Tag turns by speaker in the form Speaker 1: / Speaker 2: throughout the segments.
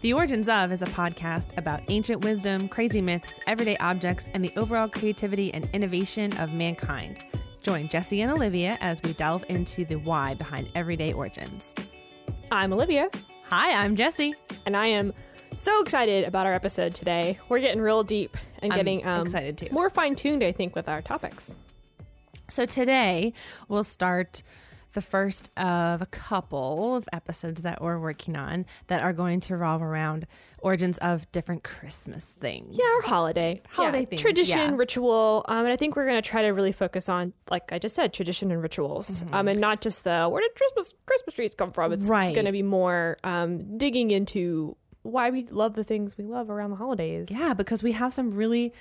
Speaker 1: The Origins of is a podcast about ancient wisdom, crazy myths, everyday objects, and the overall creativity and innovation of mankind. Join Jesse and Olivia as we delve into the why behind everyday origins.
Speaker 2: I'm Olivia,
Speaker 1: Hi, I'm Jesse.
Speaker 2: and I am so excited about our episode today. We're getting real deep and
Speaker 1: I'm
Speaker 2: getting um,
Speaker 1: excited too.
Speaker 2: more fine tuned, I think, with our topics.
Speaker 1: So today we'll start the first of a couple of episodes that we're working on that are going to revolve around origins of different Christmas things.
Speaker 2: Yeah, our holiday,
Speaker 1: Holiday
Speaker 2: Yeah,
Speaker 1: things,
Speaker 2: tradition,
Speaker 1: yeah.
Speaker 2: ritual, um, and I think we're going to try to really focus on, like I just said, tradition and rituals, um, and not just the where did Christmas Christmas trees come from. It's
Speaker 1: Right.
Speaker 2: going to be more um, digging into why we love the things we love around the holidays.
Speaker 1: Yeah, because we have some really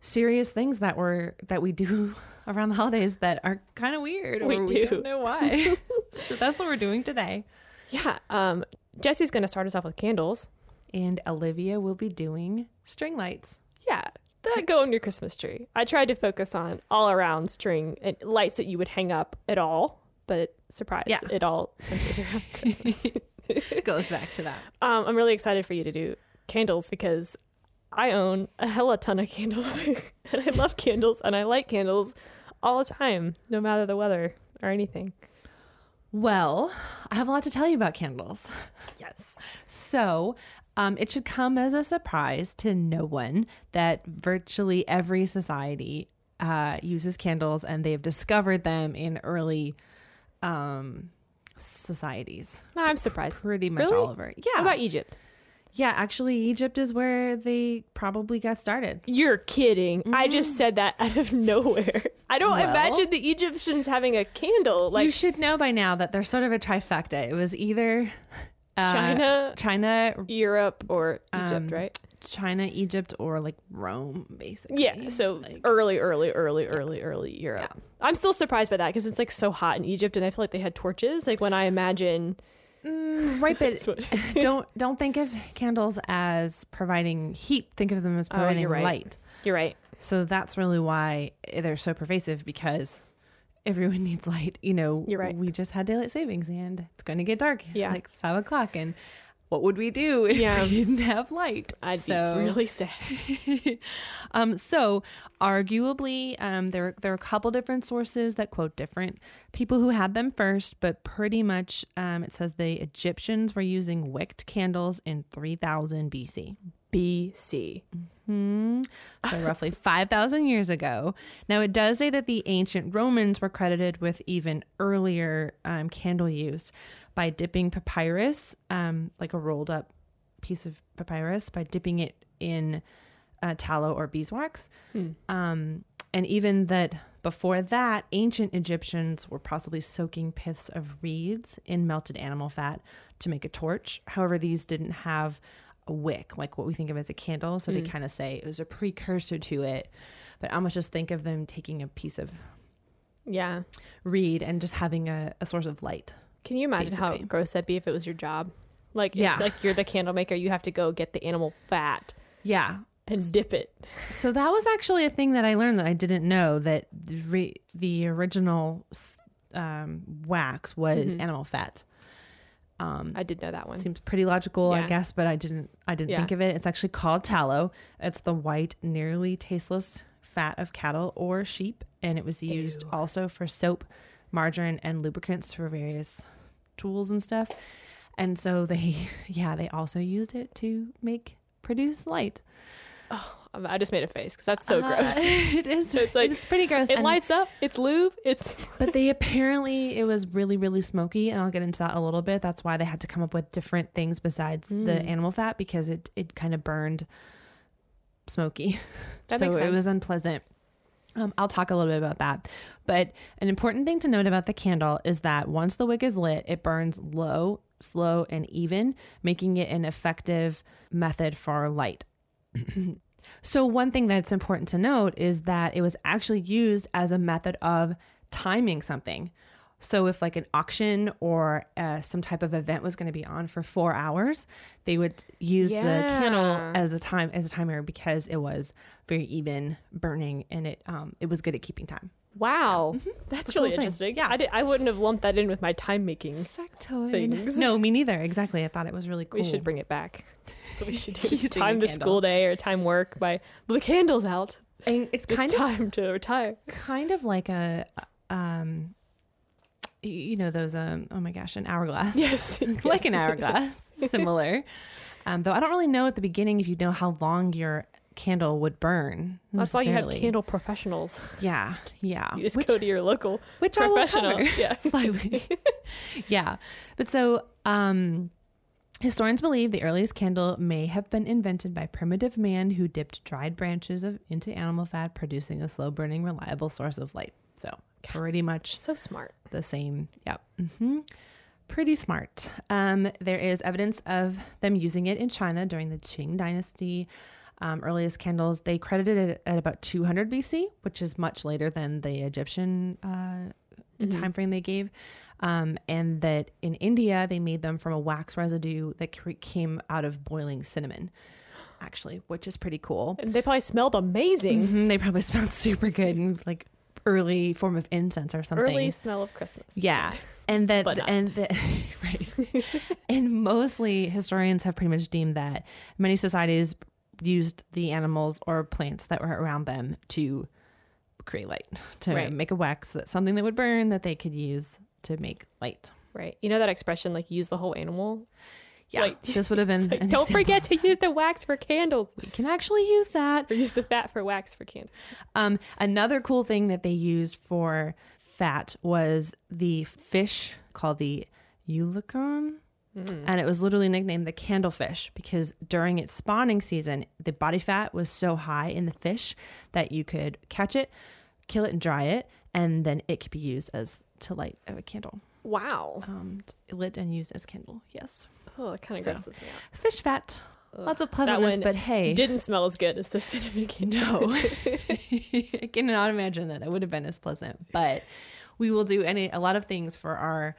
Speaker 1: serious things that we're that we do around the holidays that are kind of weird.
Speaker 2: We
Speaker 1: or we
Speaker 2: do.
Speaker 1: don't know why. so that's what we're doing today.
Speaker 2: yeah. Um, Jesse's going to start us off with candles.
Speaker 1: And Olivia will be doing string lights.
Speaker 2: Yeah, that go on your Christmas tree. I tried to focus on all around string and lights that you would hang up at all, but surprise,
Speaker 1: Yeah.
Speaker 2: it all centers around Christmas.
Speaker 1: Goes back to that.
Speaker 2: um, I'm really excited for you to do candles because I own a hella ton of candles and I love candles and I like candles all the time, no matter the weather or anything.
Speaker 1: Well, I have a lot to tell you about candles.
Speaker 2: Yes.
Speaker 1: So, um, it should come as a surprise to no one that virtually every society uh, uses candles and they've discovered them in early um, societies.
Speaker 2: I'm surprised.
Speaker 1: Pretty much
Speaker 2: Really?
Speaker 1: all over. Yeah.
Speaker 2: What about Egypt?
Speaker 1: Yeah, actually, Egypt is where they probably got started.
Speaker 2: You're kidding. I just said that out of nowhere. I don't
Speaker 1: Well-
Speaker 2: imagine the Egyptians having a candle like
Speaker 1: you should know by now that they're sort of a trifecta. It was either uh,
Speaker 2: China,
Speaker 1: China,
Speaker 2: Europe, or Egypt,
Speaker 1: Um,
Speaker 2: right?
Speaker 1: China, Egypt, or like Rome, basically.
Speaker 2: Yeah. So
Speaker 1: Like-
Speaker 2: early, early, early, early, early Europe. I'm still surprised by that because it's like so hot in Egypt, and I feel like they had torches. Like when I imagine,
Speaker 1: Mm, right, but don't don't think of candles as providing heat. Think of them as
Speaker 2: Oh,
Speaker 1: providing
Speaker 2: you're right.
Speaker 1: light.
Speaker 2: you're right.
Speaker 1: So that's really why they're so pervasive because everyone needs light. You know,
Speaker 2: You're right.
Speaker 1: We just had daylight savings, and it's going to get dark.
Speaker 2: Yeah.
Speaker 1: like five o'clock, and what would we do if
Speaker 2: Yeah.
Speaker 1: we didn't have light?
Speaker 2: I'd
Speaker 1: So-
Speaker 2: be really sad.
Speaker 1: um, so arguably, um, there there are a couple different sources that quote different people who had them first, but pretty much um, it says the Egyptians were using wicked candles in 3000 BC.
Speaker 2: BC.
Speaker 1: Hmm. So roughly 5,000 years ago. Now, it does say that the ancient Romans were credited with even earlier um, candle use by dipping papyrus, um, like a rolled up piece of papyrus, by dipping it in uh, tallow or beeswax.
Speaker 2: Hmm.
Speaker 1: Um, and even that before that, ancient Egyptians were possibly soaking piths of reeds in melted animal fat to make a torch. However, these didn't have a wick, like what we think of as a candle. So they
Speaker 2: Mm.
Speaker 1: kind of say it was a precursor to it. But I almost just think of them taking a piece of
Speaker 2: Yeah.
Speaker 1: reed and just having a, a source of light.
Speaker 2: Can you imagine how gross that'd be if it was your job? Like,
Speaker 1: Yeah.
Speaker 2: it's like you're the candle maker. You have to go get the animal fat
Speaker 1: Yeah.
Speaker 2: and dip it.
Speaker 1: So that was actually a thing that I learned that I didn't know that the, re- the original um, wax was
Speaker 2: Mhm.
Speaker 1: animal fat. Um,
Speaker 2: I did know that one.
Speaker 1: Seems pretty logical, I guess, but I didn't I didn't
Speaker 2: Yeah.
Speaker 1: think of it. It's actually called tallow. It's the white, nearly tasteless fat of cattle or sheep, and it was used
Speaker 2: Ew.
Speaker 1: also for soap, margarine, and lubricants for various tools and stuff. And so they yeah, they also used it to make produce light.
Speaker 2: Oh, I just made a face because that's so
Speaker 1: Uh,
Speaker 2: gross.
Speaker 1: it is.
Speaker 2: So it's like-
Speaker 1: it's pretty gross.
Speaker 2: It
Speaker 1: and-
Speaker 2: lights up. It's lube. It's
Speaker 1: but they apparently it was really really smoky and i'll get into that a little bit that's why they had to come up with different things besides the
Speaker 2: Mm.
Speaker 1: animal fat because it it kind of burned smoky
Speaker 2: That
Speaker 1: so
Speaker 2: makes
Speaker 1: it was unpleasant um, i'll talk a little bit about that but an important thing to note about the candle is that once the wick is lit it burns low slow and even making it an effective method for light so one thing that's important to note is that it was actually used as a method of timing something. So if like an auction or uh, some type of event was going to be on for four hours, they would use the candle as a time as a timer because it was very even burning and it um, it was good at keeping time.
Speaker 2: Wow, that's
Speaker 1: The
Speaker 2: really
Speaker 1: whole thing.
Speaker 2: interesting. Yeah, I, did, I wouldn't have lumped that in with my time making.
Speaker 1: Factoid.
Speaker 2: Things.
Speaker 1: No, me neither. Exactly. I thought it was really cool.
Speaker 2: We should bring it back. That's what we should do. Time
Speaker 1: the
Speaker 2: school day or time work by well, the candles out.
Speaker 1: And it's kind of
Speaker 2: time to retire.
Speaker 1: kind of like a um you know those um oh my gosh an hourglass
Speaker 2: Yes,
Speaker 1: like an hourglass similar um though i don't really know at the beginning if you know how long your candle would burn
Speaker 2: That's why you have candle professionals.
Speaker 1: yeah yeah
Speaker 2: You just
Speaker 1: which,
Speaker 2: go to your local
Speaker 1: which
Speaker 2: professional. Yeah.
Speaker 1: slightly yeah but so um Historians believe the earliest candle may have been invented by primitive man who dipped dried branches of, into animal fat, producing a slow burning, reliable source of light. So, pretty much
Speaker 2: So smart.
Speaker 1: the same. Yep. hmm Pretty smart. Um, there is evidence of them using it in China during the Qing dynasty. Um, earliest candles, they credited it at about 200 BC, which is much later than the Egyptian uh,
Speaker 2: Mhm.
Speaker 1: time frame they gave. Um, and that in India, they made them from a wax residue that came out of boiling cinnamon, actually, which is pretty cool.
Speaker 2: And they probably smelled amazing.
Speaker 1: Mhm, They probably smelled super good and like early form of incense or something.
Speaker 2: Early smell of Christmas.
Speaker 1: Yeah, and that and that right, and mostly historians have pretty much deemed that many societies used the animals or plants that were around them to create light, to
Speaker 2: Right.
Speaker 1: make a wax that something that would burn that they could use to make light.
Speaker 2: Right. You know that expression, like use the whole animal?
Speaker 1: Yeah,
Speaker 2: Like,
Speaker 1: this would have been.
Speaker 2: Like, don't
Speaker 1: example.
Speaker 2: forget to use the wax for candles.
Speaker 1: We can actually use that.
Speaker 2: Or use the fat for wax for candles.
Speaker 1: Um, another cool thing that they used for fat was the fish called the eulachon. And it was literally nicknamed the candlefish because during its spawning season, the body fat was so high in the fish that you could catch it, kill it, and dry it, and then it could be used as to light a candle.
Speaker 2: Wow.
Speaker 1: Um, lit and used as candle. Yes,
Speaker 2: Oh, it kind of
Speaker 1: So,
Speaker 2: grosses me out.
Speaker 1: fish fat.
Speaker 2: Ugh.
Speaker 1: Lots of pleasantness, but hey, It
Speaker 2: Didn't smell as good as the cinnamon candle.
Speaker 1: No, I cannot imagine that it would have been as pleasant. But we will do any a lot of things for our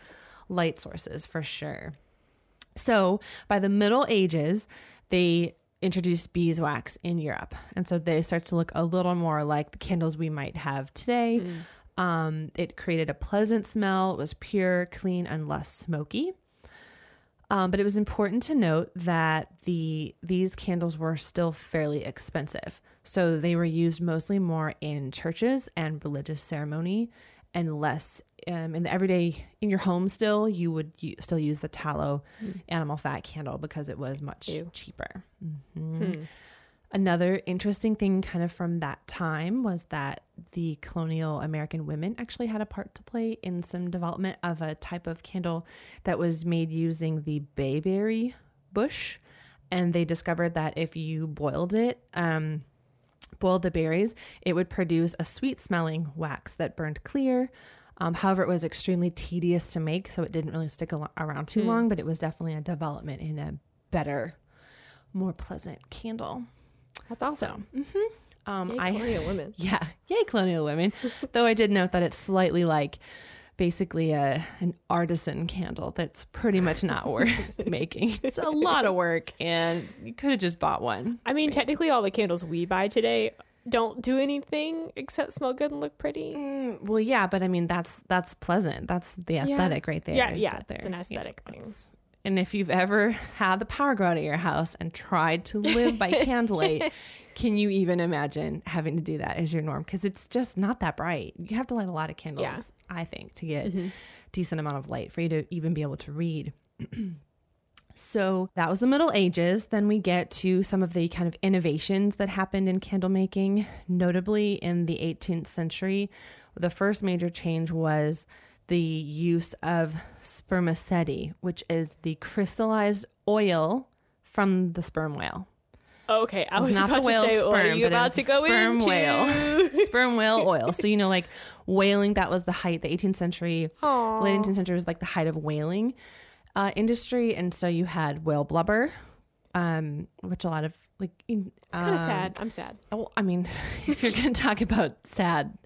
Speaker 1: light sources for sure. So by the Middle Ages, they introduced beeswax in Europe, and so they start to look a little more like the candles we might have today. Um, it created a pleasant smell. It was pure, clean, and less smoky. Um, but it was important to note that the these candles were still fairly expensive, so they were used mostly more in churches and religious ceremony, and less um, in the everyday in your home. Still, you would u- still use the tallow animal fat candle because it was much
Speaker 2: Ew.
Speaker 1: cheaper.
Speaker 2: Hmm.
Speaker 1: Another interesting thing, kind of from that time, was that the colonial American women actually had a part to play in some development of a type of candle that was made using the bayberry bush. And they discovered that if you boiled it, um, boiled the berries, it would produce a sweet smelling wax that burned clear. Um, however, it was extremely tedious to make, so it didn't really stick al- around too
Speaker 2: Hmm.
Speaker 1: long, but it was definitely a development in a better, more pleasant candle.
Speaker 2: That's awesome.
Speaker 1: So, mhm. um,
Speaker 2: Yay,
Speaker 1: I
Speaker 2: colonial women.
Speaker 1: yeah, yay colonial women. Though I did note that it's slightly like basically a an artisan candle that's pretty much not worth making. It's a lot of work, and you could have just bought one.
Speaker 2: I mean, technically, all the candles we buy today don't do anything except smell good and look pretty.
Speaker 1: Mm, well, yeah, but I mean that's that's pleasant. That's the aesthetic right there.
Speaker 2: yeah, yeah, it's an aesthetic
Speaker 1: know,
Speaker 2: thing.
Speaker 1: And if you've ever had the power go out at your house and tried to live by candlelight, can you even imagine having to do that as your norm? Because it's just not that bright. You have to light a lot of candles,
Speaker 2: Yeah.
Speaker 1: I think, to get
Speaker 2: Mhm.
Speaker 1: decent amount of light for you to even be able to read. so that was the Middle Ages. Then we get to some of the kind of innovations that happened in candle making, notably in the 18th century. The first major change was the use of spermaceti, which is the crystallized oil from the sperm whale.
Speaker 2: Okay, I
Speaker 1: So it's
Speaker 2: was
Speaker 1: not
Speaker 2: about
Speaker 1: the whale's
Speaker 2: to say, what are
Speaker 1: sperm,
Speaker 2: you about to go
Speaker 1: sperm
Speaker 2: into?
Speaker 1: whale. sperm whale oil. So, you know, like whaling, that was the height, the 18th century
Speaker 2: Aw.
Speaker 1: late 18th century was like the height of whaling uh, industry, and so you had whale blubber, um, which a lot of like in,
Speaker 2: It's kind of
Speaker 1: um,
Speaker 2: sad. I'm sad.
Speaker 1: Oh, I mean, if you're going to talk about sad,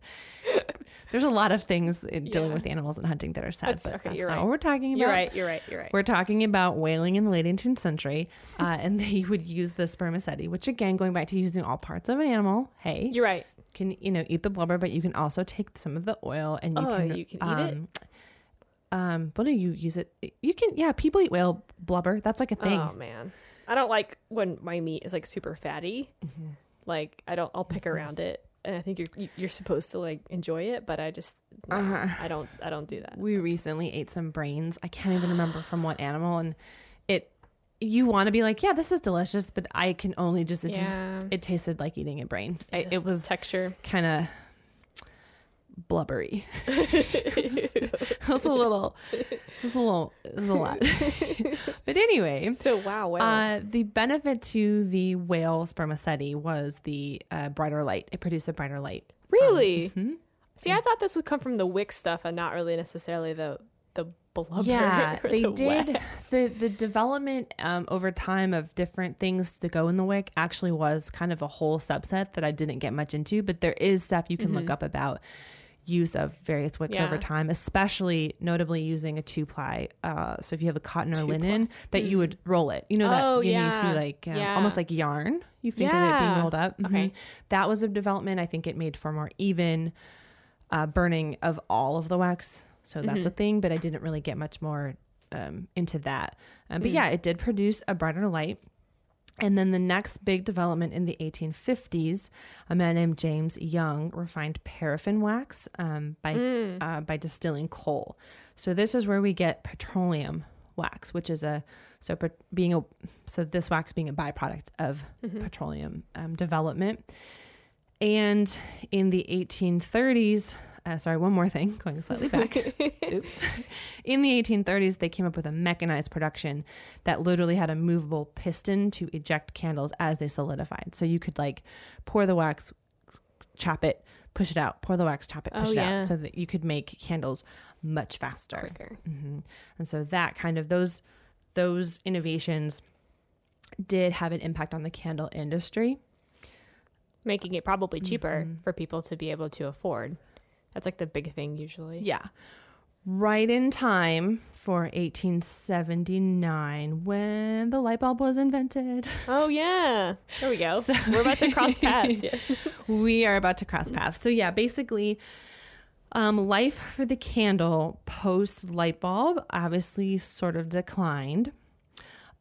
Speaker 1: There's a lot of things in dealing
Speaker 2: Yeah.
Speaker 1: with animals and hunting that are sad,
Speaker 2: That's-
Speaker 1: but
Speaker 2: okay,
Speaker 1: that's
Speaker 2: you're
Speaker 1: not
Speaker 2: right.
Speaker 1: what we're talking about.
Speaker 2: You're right. You're right. You're right.
Speaker 1: We're talking about whaling in the late 18th century, uh, and they would use the spermaceti, which again, going back to using all parts of an animal. Hey,
Speaker 2: You're right.
Speaker 1: can you know eat the blubber, but you can also take some of the oil and you
Speaker 2: Oh,
Speaker 1: can
Speaker 2: you can eat it?
Speaker 1: um, Um, but no, you use it. You can, yeah. People eat whale blubber. That's like a thing.
Speaker 2: Oh man, I don't like when my meat is like super fatty.
Speaker 1: Mm-hmm.
Speaker 2: Like I don't. I'll pick around it, and I think you're you- you're supposed to like enjoy it, but I just no,
Speaker 1: Uh-huh.
Speaker 2: I don't. I don't do that.
Speaker 1: We recently ate some brains. I can't even remember from what animal, and it. You want to be like, yeah, this is delicious, but I can only just. It just
Speaker 2: Yeah.
Speaker 1: it tasted like eating a brain. I, it was
Speaker 2: Texture.
Speaker 1: kind of blubbery. it was a little. It was a little. It was a lot. but anyway,
Speaker 2: So wow.
Speaker 1: Uh, the benefit to the whale spermaceti was the uh, brighter light. It produced a brighter light.
Speaker 2: really?
Speaker 1: mhm.
Speaker 2: See, I thought this would come from the wick stuff, and not really necessarily the the blubber.
Speaker 1: Yeah, they
Speaker 2: the
Speaker 1: did
Speaker 2: wax.
Speaker 1: the the development um, over time of different things to go in the wick. Actually, was kind of a whole subset that I didn't get much into, but there is stuff you can look up about use of various wicks over time, especially notably using a two ply. Uh, so if you have a cotton or
Speaker 2: Two-ply.
Speaker 1: linen, that you would roll it. You know that
Speaker 2: Oh,
Speaker 1: you, see like um,
Speaker 2: Yeah.
Speaker 1: almost like yarn. You think of it being rolled up. Mhm.
Speaker 2: Okay.
Speaker 1: that was a development. I think it made for more even uh, burning of all of the wax. So that's a thing, but I didn't really get much more um, into that. Um, but yeah, it did produce a brighter light. And then the next big development in the 1850s, a man named James Young refined paraffin wax um, by uh, by distilling coal. So this is where we get petroleum wax, which is a so pe- being a so this wax being a byproduct of petroleum um, development. And in the 1830s, uh, sorry, one more thing, going slightly back. Oops. In the 1830s, they came up with a mechanized production that literally had a movable piston to eject candles as they solidified. So you could like pour the wax, chop it, push it out, pour the wax, chop it, push
Speaker 2: Oh,
Speaker 1: it
Speaker 2: yeah.
Speaker 1: out, so that you could make candles much faster.
Speaker 2: Quicker.
Speaker 1: hmm And so that kind of those those innovations did have an impact on the candle industry.
Speaker 2: making it probably cheaper
Speaker 1: Mhm.
Speaker 2: for people to be able to afford. That's like the big thing usually.
Speaker 1: Yeah. Right in time for 1879 when the light bulb was invented.
Speaker 2: Oh yeah. There we go.
Speaker 1: So-
Speaker 2: We're about to cross paths. Yeah.
Speaker 1: we are about to cross paths. So yeah, basically um, life for the candle post light bulb obviously sort of declined.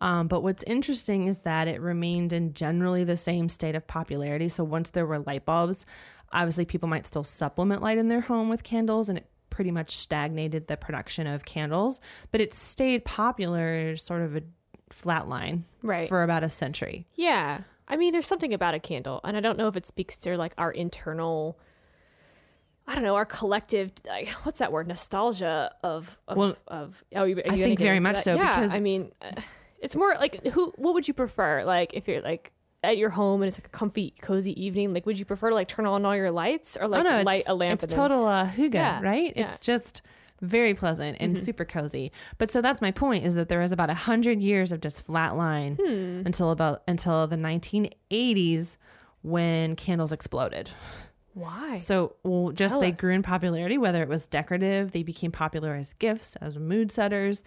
Speaker 1: Um, but what's interesting is that it remained in generally the same state of popularity. So once there were light bulbs, obviously people might still supplement light in their home with candles, and it pretty much stagnated the production of candles. But it stayed popular, sort of a flat line,
Speaker 2: Right.
Speaker 1: for about a century.
Speaker 2: Yeah. I mean, there's something about a candle, and I don't know if it speaks to like our internal, I don't know, our collective, like, what's that word, nostalgia of, of,
Speaker 1: Well,
Speaker 2: of. Oh, you,
Speaker 1: I think very much
Speaker 2: that?
Speaker 1: so,
Speaker 2: Yeah,
Speaker 1: because-
Speaker 2: I mean, uh, it's more like who. What would you prefer? Like, if you're like at your home and it's like a comfy, cozy evening, like, would you prefer to like turn on all your lights or like
Speaker 1: oh no,
Speaker 2: light a lamp?
Speaker 1: It's total uh, hygge,
Speaker 2: Yeah,
Speaker 1: right?
Speaker 2: yeah.
Speaker 1: It's just very pleasant and
Speaker 2: Mm-hmm.
Speaker 1: super cozy. But so that's my point: is that there was about a hundred years of just flat line
Speaker 2: Hmm.
Speaker 1: until about until the 1980s when candles exploded.
Speaker 2: Why?
Speaker 1: So well, just
Speaker 2: Tell
Speaker 1: they
Speaker 2: us.
Speaker 1: grew in popularity. Whether it was decorative, they became popular as gifts, as mood setters.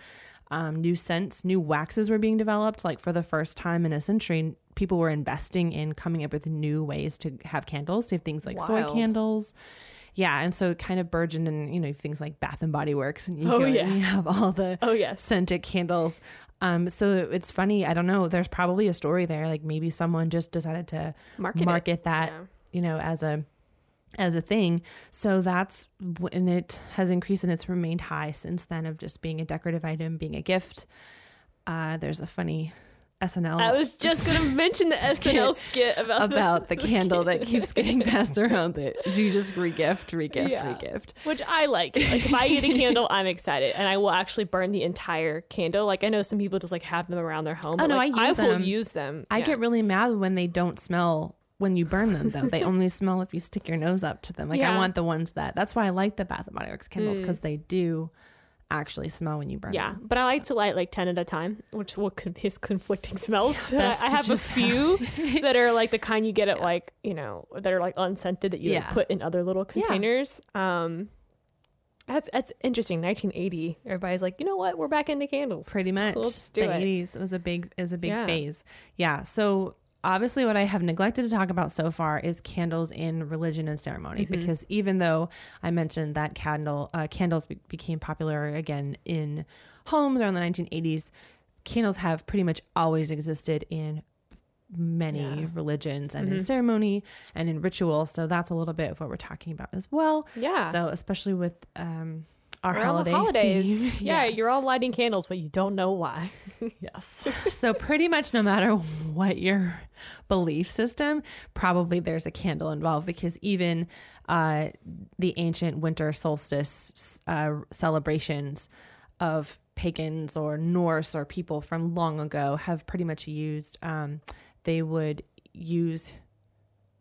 Speaker 1: Um, new scents, new waxes were being developed. Like for the first time in a century, people were investing in coming up with new ways to have candles. To have things like soy candles. Yeah, and so it kind of burgeoned in you know things like Bath and Body Works, and you
Speaker 2: Oh,
Speaker 1: go
Speaker 2: yeah.
Speaker 1: and you have all the
Speaker 2: oh yes.
Speaker 1: scented candles. Um, so it's funny. I don't know. There's probably a story there. Like maybe someone just decided to
Speaker 2: Market,
Speaker 1: market,
Speaker 2: it.
Speaker 1: that
Speaker 2: Yeah.
Speaker 1: you know as a as a thing so that's when it has increased and it's remained high since then of just being a decorative item being a gift uh there's a funny snl
Speaker 2: I was just gonna mention the SNL skit about the-
Speaker 1: about the candle that keeps getting passed around that you just regift regift
Speaker 2: Yeah.
Speaker 1: regift
Speaker 2: which I like. Like if I get a candle, I'm excited, and I will actually burn the entire candle. Like I know some people just like have them around their home.
Speaker 1: Oh,
Speaker 2: but,
Speaker 1: no,
Speaker 2: like,
Speaker 1: I use
Speaker 2: will
Speaker 1: them.
Speaker 2: use them.
Speaker 1: i
Speaker 2: Yeah.
Speaker 1: get really mad when they don't smell when you burn them though they only smell if you stick your nose up to them like i want the ones that that's why i like the bath and body works candles
Speaker 2: Mm.
Speaker 1: because they do actually smell when you burn
Speaker 2: Yeah,
Speaker 1: them.
Speaker 2: but I like to light like ten at a time, which will con- his conflicting smells.
Speaker 1: Best
Speaker 2: I have a few that are like the kind you get at like you know that are like unscented that you put in other little
Speaker 1: Yeah.
Speaker 2: containers. Um, that's that's interesting. 1980, everybody's like, you know what, we're back into candles.
Speaker 1: Pretty much.
Speaker 2: Let's do
Speaker 1: the
Speaker 2: it.
Speaker 1: 80s was a big is a big
Speaker 2: Yeah.
Speaker 1: phase. Yeah. So obviously what I have neglected to talk about so far is candles in religion and ceremony
Speaker 2: Mm-hmm.
Speaker 1: because even though I mentioned that candle uh, candles be- became popular again in homes around the 1980s, candles have pretty much always existed in many
Speaker 2: Yeah.
Speaker 1: religions and in
Speaker 2: Mhm.
Speaker 1: ceremony and in ritual. So that's a little bit of what we're talking about as well.
Speaker 2: Yeah.
Speaker 1: So especially with um our holiday
Speaker 2: holidays.
Speaker 1: theme.
Speaker 2: yeah, you're all lighting candles, but you don't know why.
Speaker 1: Yes. so pretty much no matter what your belief system, probably there's a candle involved because even uh, the ancient winter solstice uh, celebrations of pagans or Norse or people from long ago have pretty much used. Um, they would use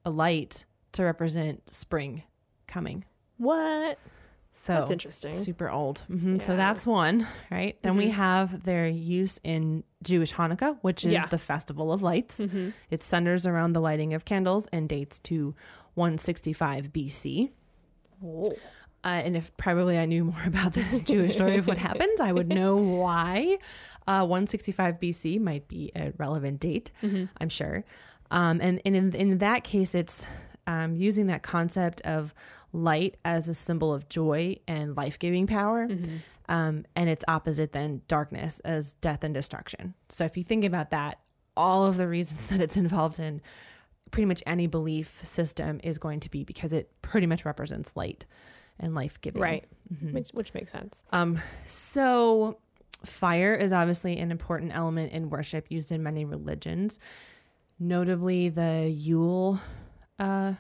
Speaker 1: a light to represent spring coming.
Speaker 2: What?
Speaker 1: So
Speaker 2: That's interesting.
Speaker 1: super old. hmm So that's one, right? Then we
Speaker 2: Mhm.
Speaker 1: have their use in Jewish Hanukkah, which is
Speaker 2: Yeah.
Speaker 1: the festival of lights.
Speaker 2: hmm
Speaker 1: It centers around the lighting of candles and dates to 165 BC.
Speaker 2: Oh.
Speaker 1: Uh, and if probably I knew more about the Jewish story of what happened, I would know why uh, 165 BC might be a relevant date.
Speaker 2: Mhm.
Speaker 1: I'm sure. Um, and, and in, in that case, it's um, using that concept of light as a symbol of joy and life giving power.
Speaker 2: Mhm.
Speaker 1: Um, and its opposite, then darkness as death and destruction. So if you think about that, all of the reasons that it's involved in pretty much any belief system is going to be because it pretty much represents light and life giving.
Speaker 2: Right.
Speaker 1: Mhm.
Speaker 2: Which, which makes sense.
Speaker 1: Um, so fire is obviously an important element in worship used in many religions, notably the Yule, uh,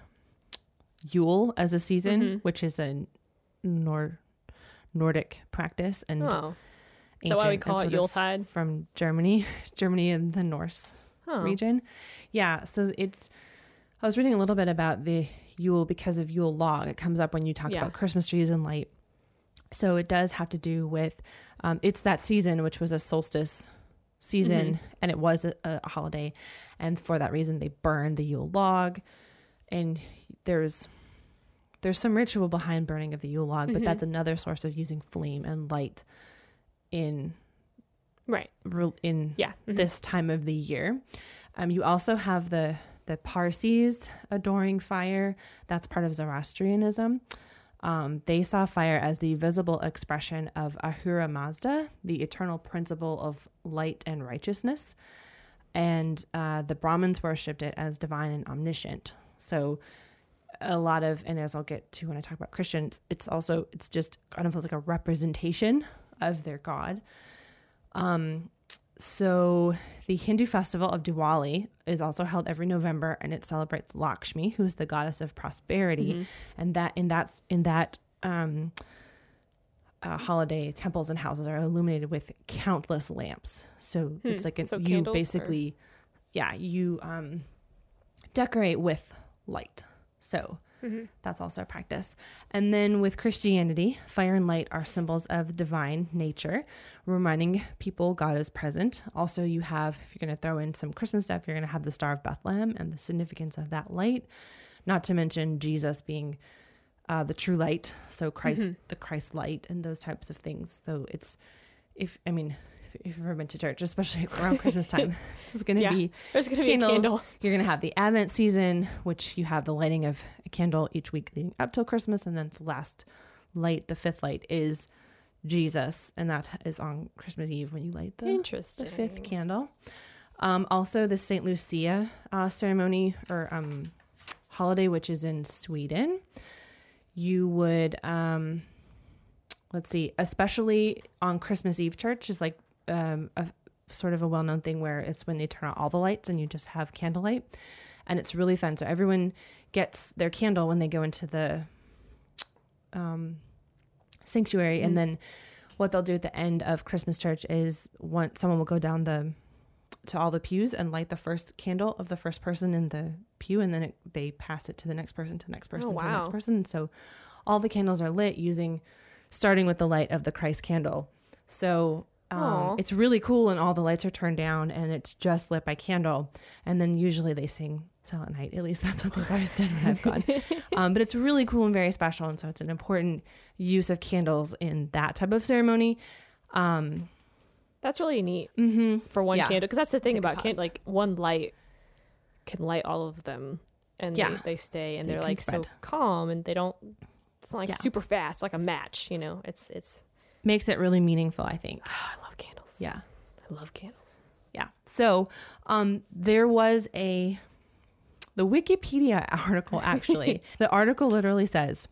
Speaker 1: Yule as a season,
Speaker 2: Mhm.
Speaker 1: which is a Nor- Nordic practice and
Speaker 2: Oh. Is that why we
Speaker 1: ancient
Speaker 2: call it Yuletide?
Speaker 1: from Germany, Germany and the Norse
Speaker 2: Oh.
Speaker 1: region. Yeah, so it's. I was reading a little bit about the Yule because of Yule log. It comes up when you talk
Speaker 2: Yeah.
Speaker 1: about Christmas trees and light. So it does have to do with um, it's that season, which was a solstice season,
Speaker 2: Mhm.
Speaker 1: and it was a, a holiday, and for that reason they burned the Yule log. And there's there's some ritual behind burning of the Yule log, but
Speaker 2: Mhm.
Speaker 1: that's another source of using flame and light in
Speaker 2: Right.
Speaker 1: re- in
Speaker 2: Yeah. Mhm.
Speaker 1: this time of the year. Um, you also have the the Parsis adoring fire. That's part of Zoroastrianism. Um, they saw fire as the visible expression of Ahura Mazda, the eternal principle of light and righteousness. And uh, the Brahmins worshipped it as divine and omniscient. So a lot of, and as I'll get to when I talk about Christians, it's also, it's just kind of like a representation of their God. Um, so the Hindu festival of Diwali is also held every November, and it celebrates Lakshmi, who is the goddess of prosperity,
Speaker 2: Mhm.
Speaker 1: and that in that in that um, uh, holiday, temples and houses are illuminated with countless lamps. So it's
Speaker 2: Hmm.
Speaker 1: like an,
Speaker 2: So
Speaker 1: you
Speaker 2: candles or-
Speaker 1: basically, yeah, you um, decorate with light. So
Speaker 2: Mhm.
Speaker 1: that's also a practice. And then with Christianity, fire and light are symbols of divine nature, reminding people God is present. Also, you have, if you're going to throw in some Christmas stuff, you're going to have the Star of Bethlehem and the significance of that light, not to mention Jesus being uh, the true light. So, Christ,
Speaker 2: Mhm.
Speaker 1: the Christ light, and those types of things. So, it's, if, I mean, if, you've ever been to church, especially around Christmas time, it's going to
Speaker 2: Yeah.
Speaker 1: be
Speaker 2: There's gonna be
Speaker 1: Candles.
Speaker 2: a candle.
Speaker 1: you're going to have the Advent season, which you have the lighting of a candle each week leading up till Christmas. And then the last light, the fifth light, is Jesus. And that is on Christmas Eve when you light the,
Speaker 2: Interesting.
Speaker 1: the fifth candle. Um, also, the St. Lucia uh, ceremony or um, holiday, which is in Sweden, you would, um, let's see, especially on Christmas Eve church is like um, a sort of a well known thing where it's when they turn out all the lights and you just have candlelight. And it's really fun. So everyone gets their candle when they go into the um, sanctuary.
Speaker 2: Mhm.
Speaker 1: And then what they'll do at the end of Christmas church is one someone will go down the to all the pews and light the first candle of the first person in the pew and then it, they pass it to the next person to the next person to the next person and so all the candles are lit using starting with the light of the Christ candle. So. Um, it's really cool, and all the lights are turned down, and it's just lit by candle. And then usually they sing Silent Night. At least that's what they've always done when I've gone. um, but it's really cool and very special, and so it's an important use of candles in that type of ceremony. Um,
Speaker 2: That's really neat
Speaker 1: hmm
Speaker 2: for one
Speaker 1: Yeah.
Speaker 2: candle because that's the thing
Speaker 1: Take
Speaker 2: about can
Speaker 1: pause.
Speaker 2: like one light can light all of them, and
Speaker 1: Yeah.
Speaker 2: they, they stay and
Speaker 1: They
Speaker 2: are like so calm and they don't. It's not like
Speaker 1: Yeah.
Speaker 2: super fast like a match, you know. It's it's.
Speaker 1: Makes it really meaningful, I think.
Speaker 2: I love candles.
Speaker 1: Yeah.
Speaker 2: I love candles.
Speaker 1: Yeah. So um, there was a the Wikipedia article actually. the article literally says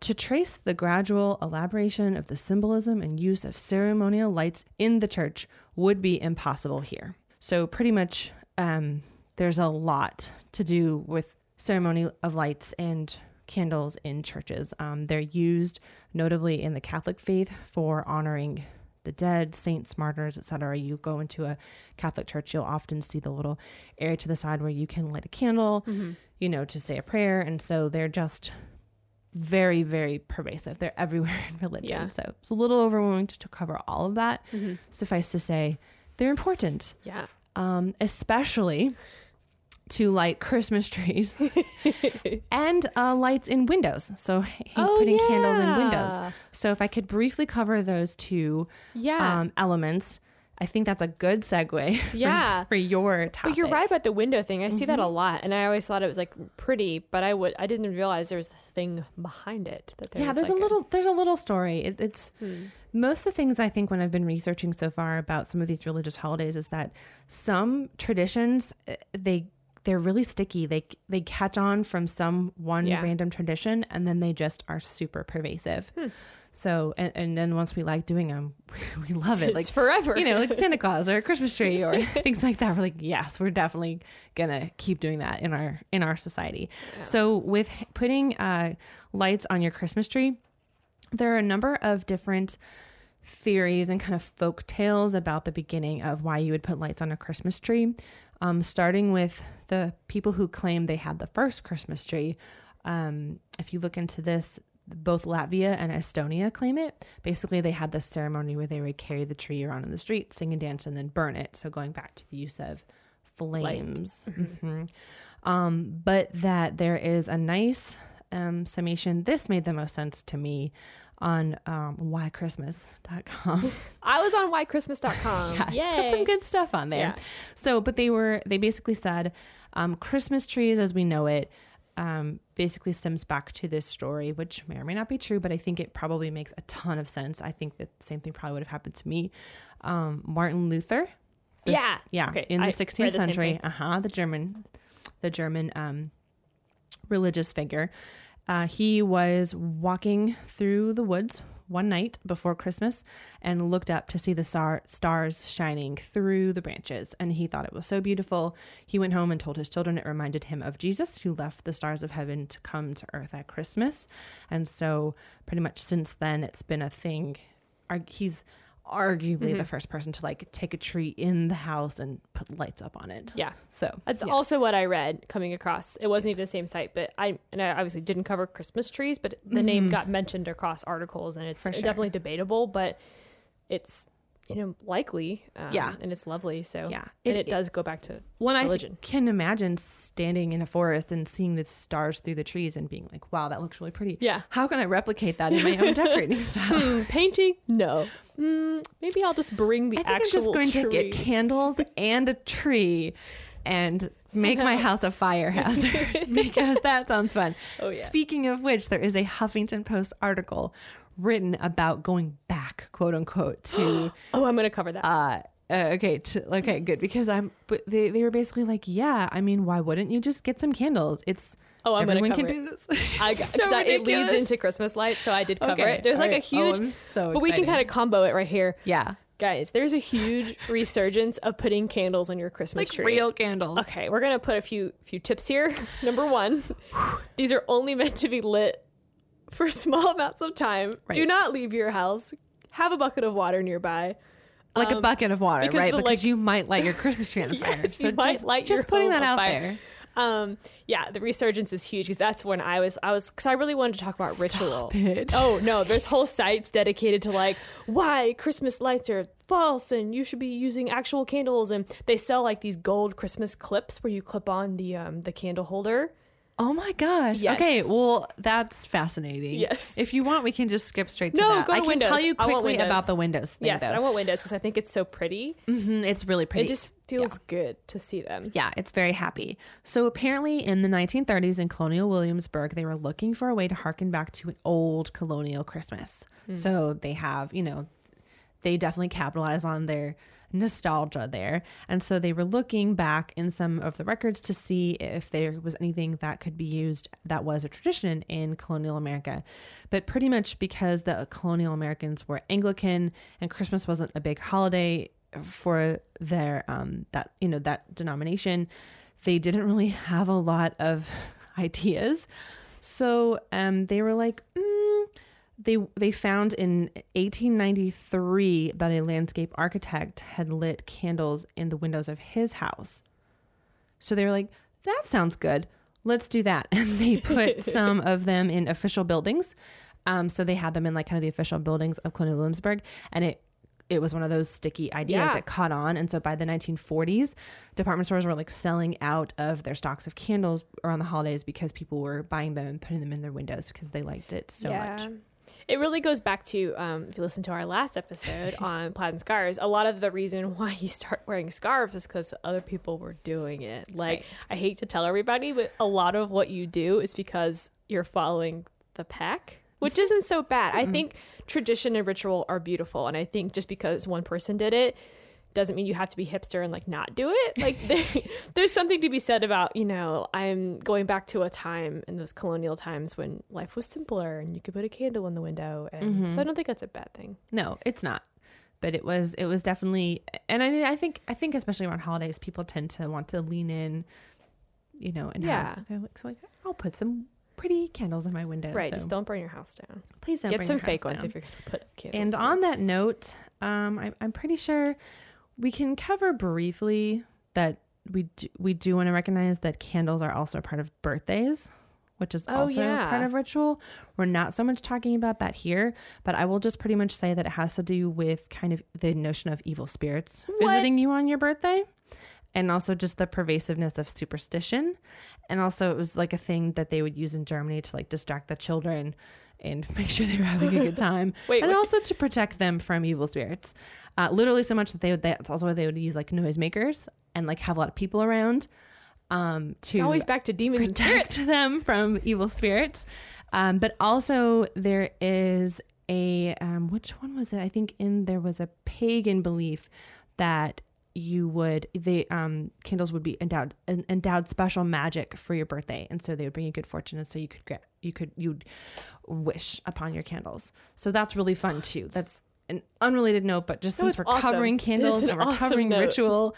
Speaker 1: to trace the gradual elaboration of the symbolism and use of ceremonial lights in the church would be impossible here. So pretty much um, there's a lot to do with ceremony of lights and candles in churches. Um, they're used notably in the Catholic faith for honoring the dead, saints, martyrs, etc. You go into a Catholic church, you'll often see the little area to the side where you can light a candle, you know, to say a prayer. And so they're just very, very pervasive. They're everywhere in religion.
Speaker 2: Yeah.
Speaker 1: So it's a little overwhelming to, to cover all of that.
Speaker 2: Mm-hmm.
Speaker 1: Suffice to say, they're important,
Speaker 2: Yeah.
Speaker 1: um, especially to light Christmas trees and uh, lights in windows. So putting candles in windows.
Speaker 2: Oh.
Speaker 1: So if I could briefly cover those two
Speaker 2: Yeah.
Speaker 1: um, elements, I think that's a good segue.
Speaker 2: Yeah.
Speaker 1: For, your topic.
Speaker 2: But you're right about the window thing. I see that a
Speaker 1: Mm-hmm.
Speaker 2: lot, and I always thought it was like pretty, but I would I didn't realize there was a thing behind it. That there
Speaker 1: yeah, there's
Speaker 2: like
Speaker 1: a little there's a little story. It, it's
Speaker 2: Hmm.
Speaker 1: most of the things I think when I've been researching so far about some of these religious holidays is that some traditions eh, they they're really sticky. They they catch on from some one
Speaker 2: Yeah.
Speaker 1: random tradition and then they just are super pervasive.
Speaker 2: Hmm.
Speaker 1: So and, and then once we like doing them, we love it.
Speaker 2: It's
Speaker 1: Like
Speaker 2: forever.
Speaker 1: you know, like Santa Claus or a Christmas tree or things like that. We're like, yes, we're definitely gonna keep doing that in our in our society.
Speaker 2: Yeah.
Speaker 1: So with putting uh, lights on your Christmas tree, there are a number of different theories and kind of folk tales about the beginning of why you would put lights on a Christmas tree. Um, starting with the people who claim they had the first Christmas tree. Um, if you look into this, both Latvia and Estonia claim it. Basically, they had this ceremony where they would carry the tree around in the street, sing and dance, and then burn it. So going back to the use of flames. Mhm. Um, but that there is a nice um, summation. This made the most sense to me on um, whychristmas.com.
Speaker 2: I was on whitechristmas.com.
Speaker 1: yeah,
Speaker 2: Yay.
Speaker 1: it's got some good stuff on there.
Speaker 2: Yeah.
Speaker 1: So, but they were they basically said um, Christmas trees as we know it um, basically stems back to this story, which may or may not be true, but I think it probably makes a ton of sense. I think that the same thing probably would have happened to me. Um, Martin Luther, this-
Speaker 2: Yeah.
Speaker 1: yeah,
Speaker 2: Okay,
Speaker 1: in the
Speaker 2: read
Speaker 1: 16th century, uh huh, the German, the German um, religious figure. Uh, he was walking through the woods one night before Christmas and looked up to see the star- stars shining through the branches. And he thought it was so beautiful. He went home and told his children it reminded him of Jesus, who left the stars of heaven to come to earth at Christmas. And so, pretty much since then, it's been a thing. Ar- He's arguably
Speaker 2: Mm-hmm.
Speaker 1: the first person to like take a tree in the house and put lights up on it.
Speaker 2: Yeah.
Speaker 1: So,
Speaker 2: That's
Speaker 1: yeah.
Speaker 2: also what I read coming across. It wasn't even the same site, but I and I obviously didn't cover Christmas trees, but the name got mentioned across articles, and it's
Speaker 1: Mm-hmm. Sure.
Speaker 2: definitely debatable, but it's you know likely, um,
Speaker 1: Yeah.
Speaker 2: and it's lovely. So
Speaker 1: Yeah.
Speaker 2: and
Speaker 1: It-
Speaker 2: it, does go back to
Speaker 1: when I can imagine standing in a forest and seeing the stars through the trees and being like, wow, that looks really pretty.
Speaker 2: yeah.
Speaker 1: How can I replicate that in my own decorating style?
Speaker 2: Hmm, painting? No. Mm, maybe I'll just bring the
Speaker 1: I think I'm
Speaker 2: actual
Speaker 1: just going
Speaker 2: tree.
Speaker 1: to get candles and a tree and make my house a fire hazard because that sounds fun.
Speaker 2: Oh, yeah.
Speaker 1: Speaking of which, there is a Huffington Post article written about going back, quote unquote, to
Speaker 2: oh, I'm gonna cover that.
Speaker 1: uh, uh okay to, okay good because i'm but they, they were basically like yeah i mean why wouldn't you just get some candles it's
Speaker 2: oh, I'm
Speaker 1: everyone
Speaker 2: gonna
Speaker 1: can
Speaker 2: cover it.
Speaker 1: do this
Speaker 2: I,
Speaker 1: So
Speaker 2: because I- it leads into Christmas lights, so I did cover
Speaker 1: Okay,
Speaker 2: it. There's
Speaker 1: all
Speaker 2: like a huge,
Speaker 1: oh, I'm so
Speaker 2: but we can kind of combo it right here,
Speaker 1: yeah
Speaker 2: guys. There's a huge resurgence of putting candles on your Christmas
Speaker 1: like
Speaker 2: tree.
Speaker 1: real candles
Speaker 2: Okay, we're gonna put a few few tips here. Number one, these are only meant to be lit for small amounts of time. Do not leave your house. Have a bucket of water nearby.
Speaker 1: like a
Speaker 2: Um,
Speaker 1: bucket of water
Speaker 2: because
Speaker 1: right
Speaker 2: the,
Speaker 1: because
Speaker 2: like-
Speaker 1: you might light your christmas tree on fire
Speaker 2: Yes,
Speaker 1: so
Speaker 2: you might
Speaker 1: just, just putting that out
Speaker 2: fire.
Speaker 1: there
Speaker 2: Um, yeah, the resurgence is huge because that's when I was, I was, because I really wanted to talk about ritual.
Speaker 1: it.
Speaker 2: Oh no, there's whole sites dedicated to like why Christmas lights are false and you should be using actual candles, and they sell like these gold Christmas clips where you clip on the um the candle holder.
Speaker 1: Oh my gosh.
Speaker 2: Yes.
Speaker 1: Okay, well, that's fascinating.
Speaker 2: Yes.
Speaker 1: If you want, we can just skip straight to
Speaker 2: No,
Speaker 1: that.
Speaker 2: go
Speaker 1: I can
Speaker 2: Windows.
Speaker 1: tell you quickly about the Windows thing,
Speaker 2: yes,
Speaker 1: though.
Speaker 2: I want windows because I think it's so pretty.
Speaker 1: Mhm, it's really pretty.
Speaker 2: It just feels good to see them.
Speaker 1: Yeah, it's very happy. So apparently, in the 1930s in colonial Williamsburg, they were looking for a way to harken back to an old colonial Christmas. So they have, you know, they definitely capitalize on their nostalgia there. And so they were looking back in some of the records to see if there was anything that could be used that was a tradition in colonial America. But pretty much because the colonial Americans were Anglican and Christmas wasn't a big holiday for their um that you know that denomination, they didn't really have a lot of ideas. So um they were like, mm, they they found in 1893 that a landscape architect had lit candles in the windows of his house. So they were like, that sounds good. Let's do that. And they put some of them in official buildings. Um, so they had them in like kind of the official buildings of Colonial Williamsburg, and it it was one of those sticky ideas
Speaker 2: Yeah.
Speaker 1: that caught on. And so by the 1940s, department stores were like selling out of their stocks of candles around the holidays because people were buying them and putting them in their windows because they liked it so much.
Speaker 2: It really goes back to um, if you listen to our last episode on plaid and scarves. A lot of the reason why you start wearing scarves is because other people were doing it. Like
Speaker 1: Right.
Speaker 2: I hate to tell everybody, but a lot of what you do is because you're following the pack, which isn't so bad. I think tradition and ritual are beautiful, and I think just because one person did it doesn't mean you have to be hipster and like not do it. Like there, there's something to be said about, you know, I'm going back to a time in those colonial times when life was simpler and you could put a candle in the window. And so I don't think that's a bad thing.
Speaker 1: No, it's not. But it was it was definitely and I I think I think especially around holidays people tend to want to lean in, you know, and
Speaker 2: Yeah.
Speaker 1: have they're like, I'll put some pretty candles in my window.
Speaker 2: right.
Speaker 1: so
Speaker 2: Just don't burn your house down.
Speaker 1: please don't
Speaker 2: Get some fake ones
Speaker 1: down.
Speaker 2: if you're going to put candles.
Speaker 1: And on that note, um, I, I'm pretty sure we can cover briefly that we do, we do want to recognize that candles are also part of birthdays, which is
Speaker 2: Oh,
Speaker 1: also
Speaker 2: yeah.
Speaker 1: part of ritual. We're not so much talking about that here, but I will just pretty much say that it has to do with kind of the notion of evil spirits
Speaker 2: What?
Speaker 1: visiting you on your birthday. And also just the pervasiveness of superstition. And also it was like a thing that they would use in Germany to like distract the children and make sure they were having a good time.
Speaker 2: Wait,
Speaker 1: and
Speaker 2: wait.
Speaker 1: also to protect them from evil spirits. Uh, literally so much that they would that's also why they would use like noisemakers and like have a lot of people around um to
Speaker 2: it's always back to demons
Speaker 1: protect them from evil spirits. Um, but also there is a um, which one was it? I think in there was a pagan belief that you would the um, candles would be endowed endowed special magic for your birthday, and so they would bring you good fortune, and so you could get you could you'd wish upon your candles. So that's really fun too. That's an unrelated note, but just
Speaker 2: No,
Speaker 1: since we're
Speaker 2: awesome.
Speaker 1: covering candles
Speaker 2: an
Speaker 1: and we're
Speaker 2: awesome
Speaker 1: covering
Speaker 2: note.
Speaker 1: ritual,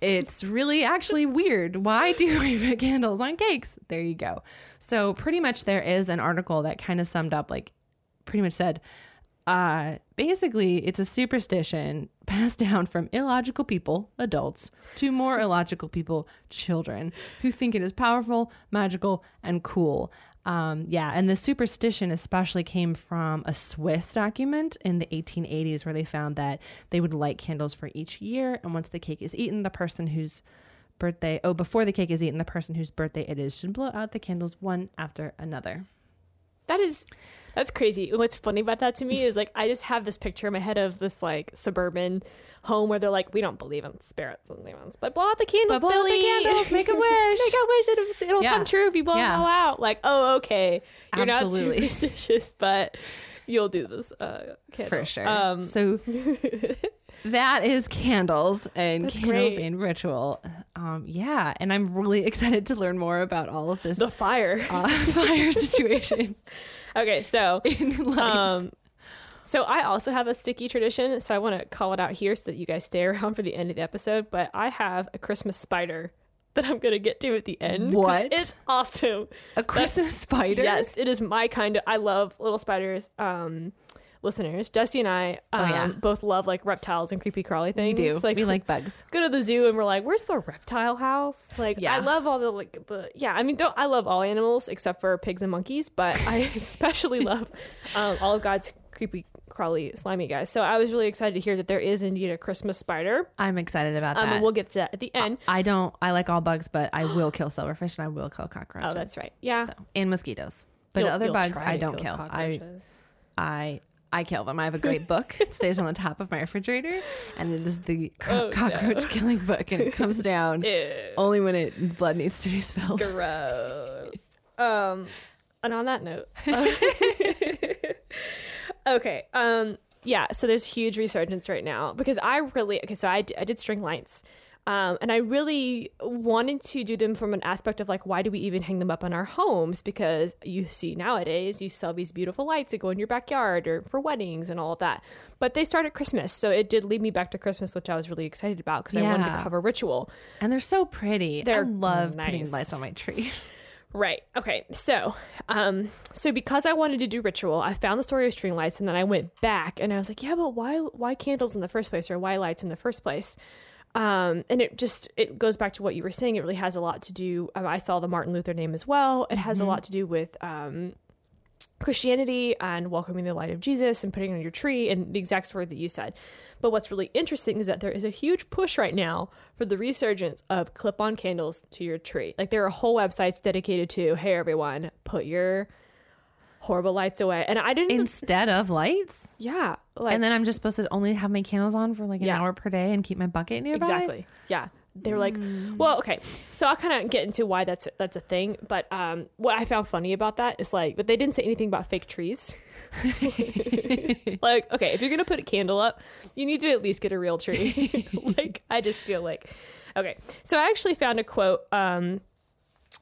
Speaker 1: it's really actually weird. Why do we put candles on cakes? There you go. So pretty much there is an article that kind of summed up like pretty much said uh basically it's a superstition passed down from illogical people, adults, to more illogical people, children, who think it is powerful, magical, and cool. Um, yeah, and the superstition especially came from a Swiss document in the 1880s where they found that they would light candles for each year, and once the cake is eaten, the person whose birthday oh before the cake is eaten, the person whose birthday it is should blow out the candles one after another.
Speaker 2: That is that's crazy. What's funny about that to me is like I just have this picture in my head of this like suburban home where they're like, we don't believe in spirits and demons, but blow out the candles,
Speaker 1: But blow out the candles, make a wish.
Speaker 2: make a wish. It'll, it'll
Speaker 1: Yeah.
Speaker 2: come true if you blow
Speaker 1: Yeah.
Speaker 2: them all out. Like, oh, okay, you're
Speaker 1: Absolutely.
Speaker 2: not superstitious, but you'll do this uh.
Speaker 1: For sure.
Speaker 2: Um,
Speaker 1: so that is candles and
Speaker 2: That's
Speaker 1: candles
Speaker 2: great.
Speaker 1: and ritual. Um, yeah, and I'm really excited to learn more about all of this
Speaker 2: the fire.
Speaker 1: uh, fire situation
Speaker 2: okay, so
Speaker 1: in.
Speaker 2: Um, so I also have a sticky tradition, so I want to call it out here so that you guys stay around for the end of the episode. But I have a Christmas spider that I'm gonna get to at the end.
Speaker 1: What?
Speaker 2: It's awesome.
Speaker 1: a Christmas spider.
Speaker 2: Yes, it is my kind of. I love little spiders. Um, listeners, Jesse and I um,
Speaker 1: Oh, yeah.
Speaker 2: both love like reptiles and creepy crawly things.
Speaker 1: We do.
Speaker 2: Like
Speaker 1: we like bugs.
Speaker 2: go to the zoo and we're like, where's the reptile house? Like,
Speaker 1: Yeah.
Speaker 2: I love all the like the yeah. I mean, don't I love all animals except for pigs and monkeys, but I especially love um, all of God's creepy crawly slimy guys. So I was really excited to hear that there is indeed a Christmas spider.
Speaker 1: I'm excited about
Speaker 2: Um,
Speaker 1: that.
Speaker 2: and we'll get to that at the end.
Speaker 1: I don't. I like all bugs, but I will kill silverfish and I will kill cockroaches.
Speaker 2: Oh, that's right. Yeah.
Speaker 1: So, and mosquitoes. But
Speaker 2: You'll-
Speaker 1: other
Speaker 2: you'll
Speaker 1: bugs, I don't kill. I. I, I kill them. I have a great book. It stays on the top of my refrigerator, and it is the cro-
Speaker 2: Oh, no.
Speaker 1: cockroach killing book, and it comes down
Speaker 2: Ew.
Speaker 1: only when it blood needs to be spilled.
Speaker 2: Gross. um, and on that note, okay. Um, yeah. So there's huge resurgence right now because I really okay. So I, d- I did string lights. Um, and I really wanted to do them from an aspect of like, why do we even hang them up in our homes? Because you see nowadays, you sell these beautiful lights that go in your backyard or for weddings and all of that. But they start at Christmas. So it did lead me back to Christmas, which I was really excited about because I wanted to cover ritual.
Speaker 1: And they're so pretty.
Speaker 2: They're
Speaker 1: I love putting lights on my tree.
Speaker 2: Right. Okay. So, um, so because I wanted to do ritual, I found the story of string lights, and then I went back and I was like, yeah, but why, why candles in the first place, or why lights in the first place? Um, and it just it goes back to what you were saying. It really has a lot to do. Um, I saw the Martin Luther name as well. It has a lot to do with um, Christianity and welcoming the light of Jesus and putting on your tree and the exact story that you said. But what's really interesting is that there is a huge push right now for the resurgence of clip on candles to your tree. Like there are whole websites dedicated to, hey, everyone, put your horrible lights away. And I didn't,
Speaker 1: Instead of lights.
Speaker 2: yeah. Like,
Speaker 1: and then I'm just supposed to only have my candles on for like an
Speaker 2: Yeah.
Speaker 1: hour per day and keep my bucket nearby.
Speaker 2: Exactly. Yeah. They're like, well, okay. So I'll kind of get into why that's that's a thing. But um, what I found funny about that is like, but they didn't say anything about fake trees. like, okay, if you're gonna put a candle up, you need to at least get a real tree. like, I just feel like, okay. So I actually found a quote um,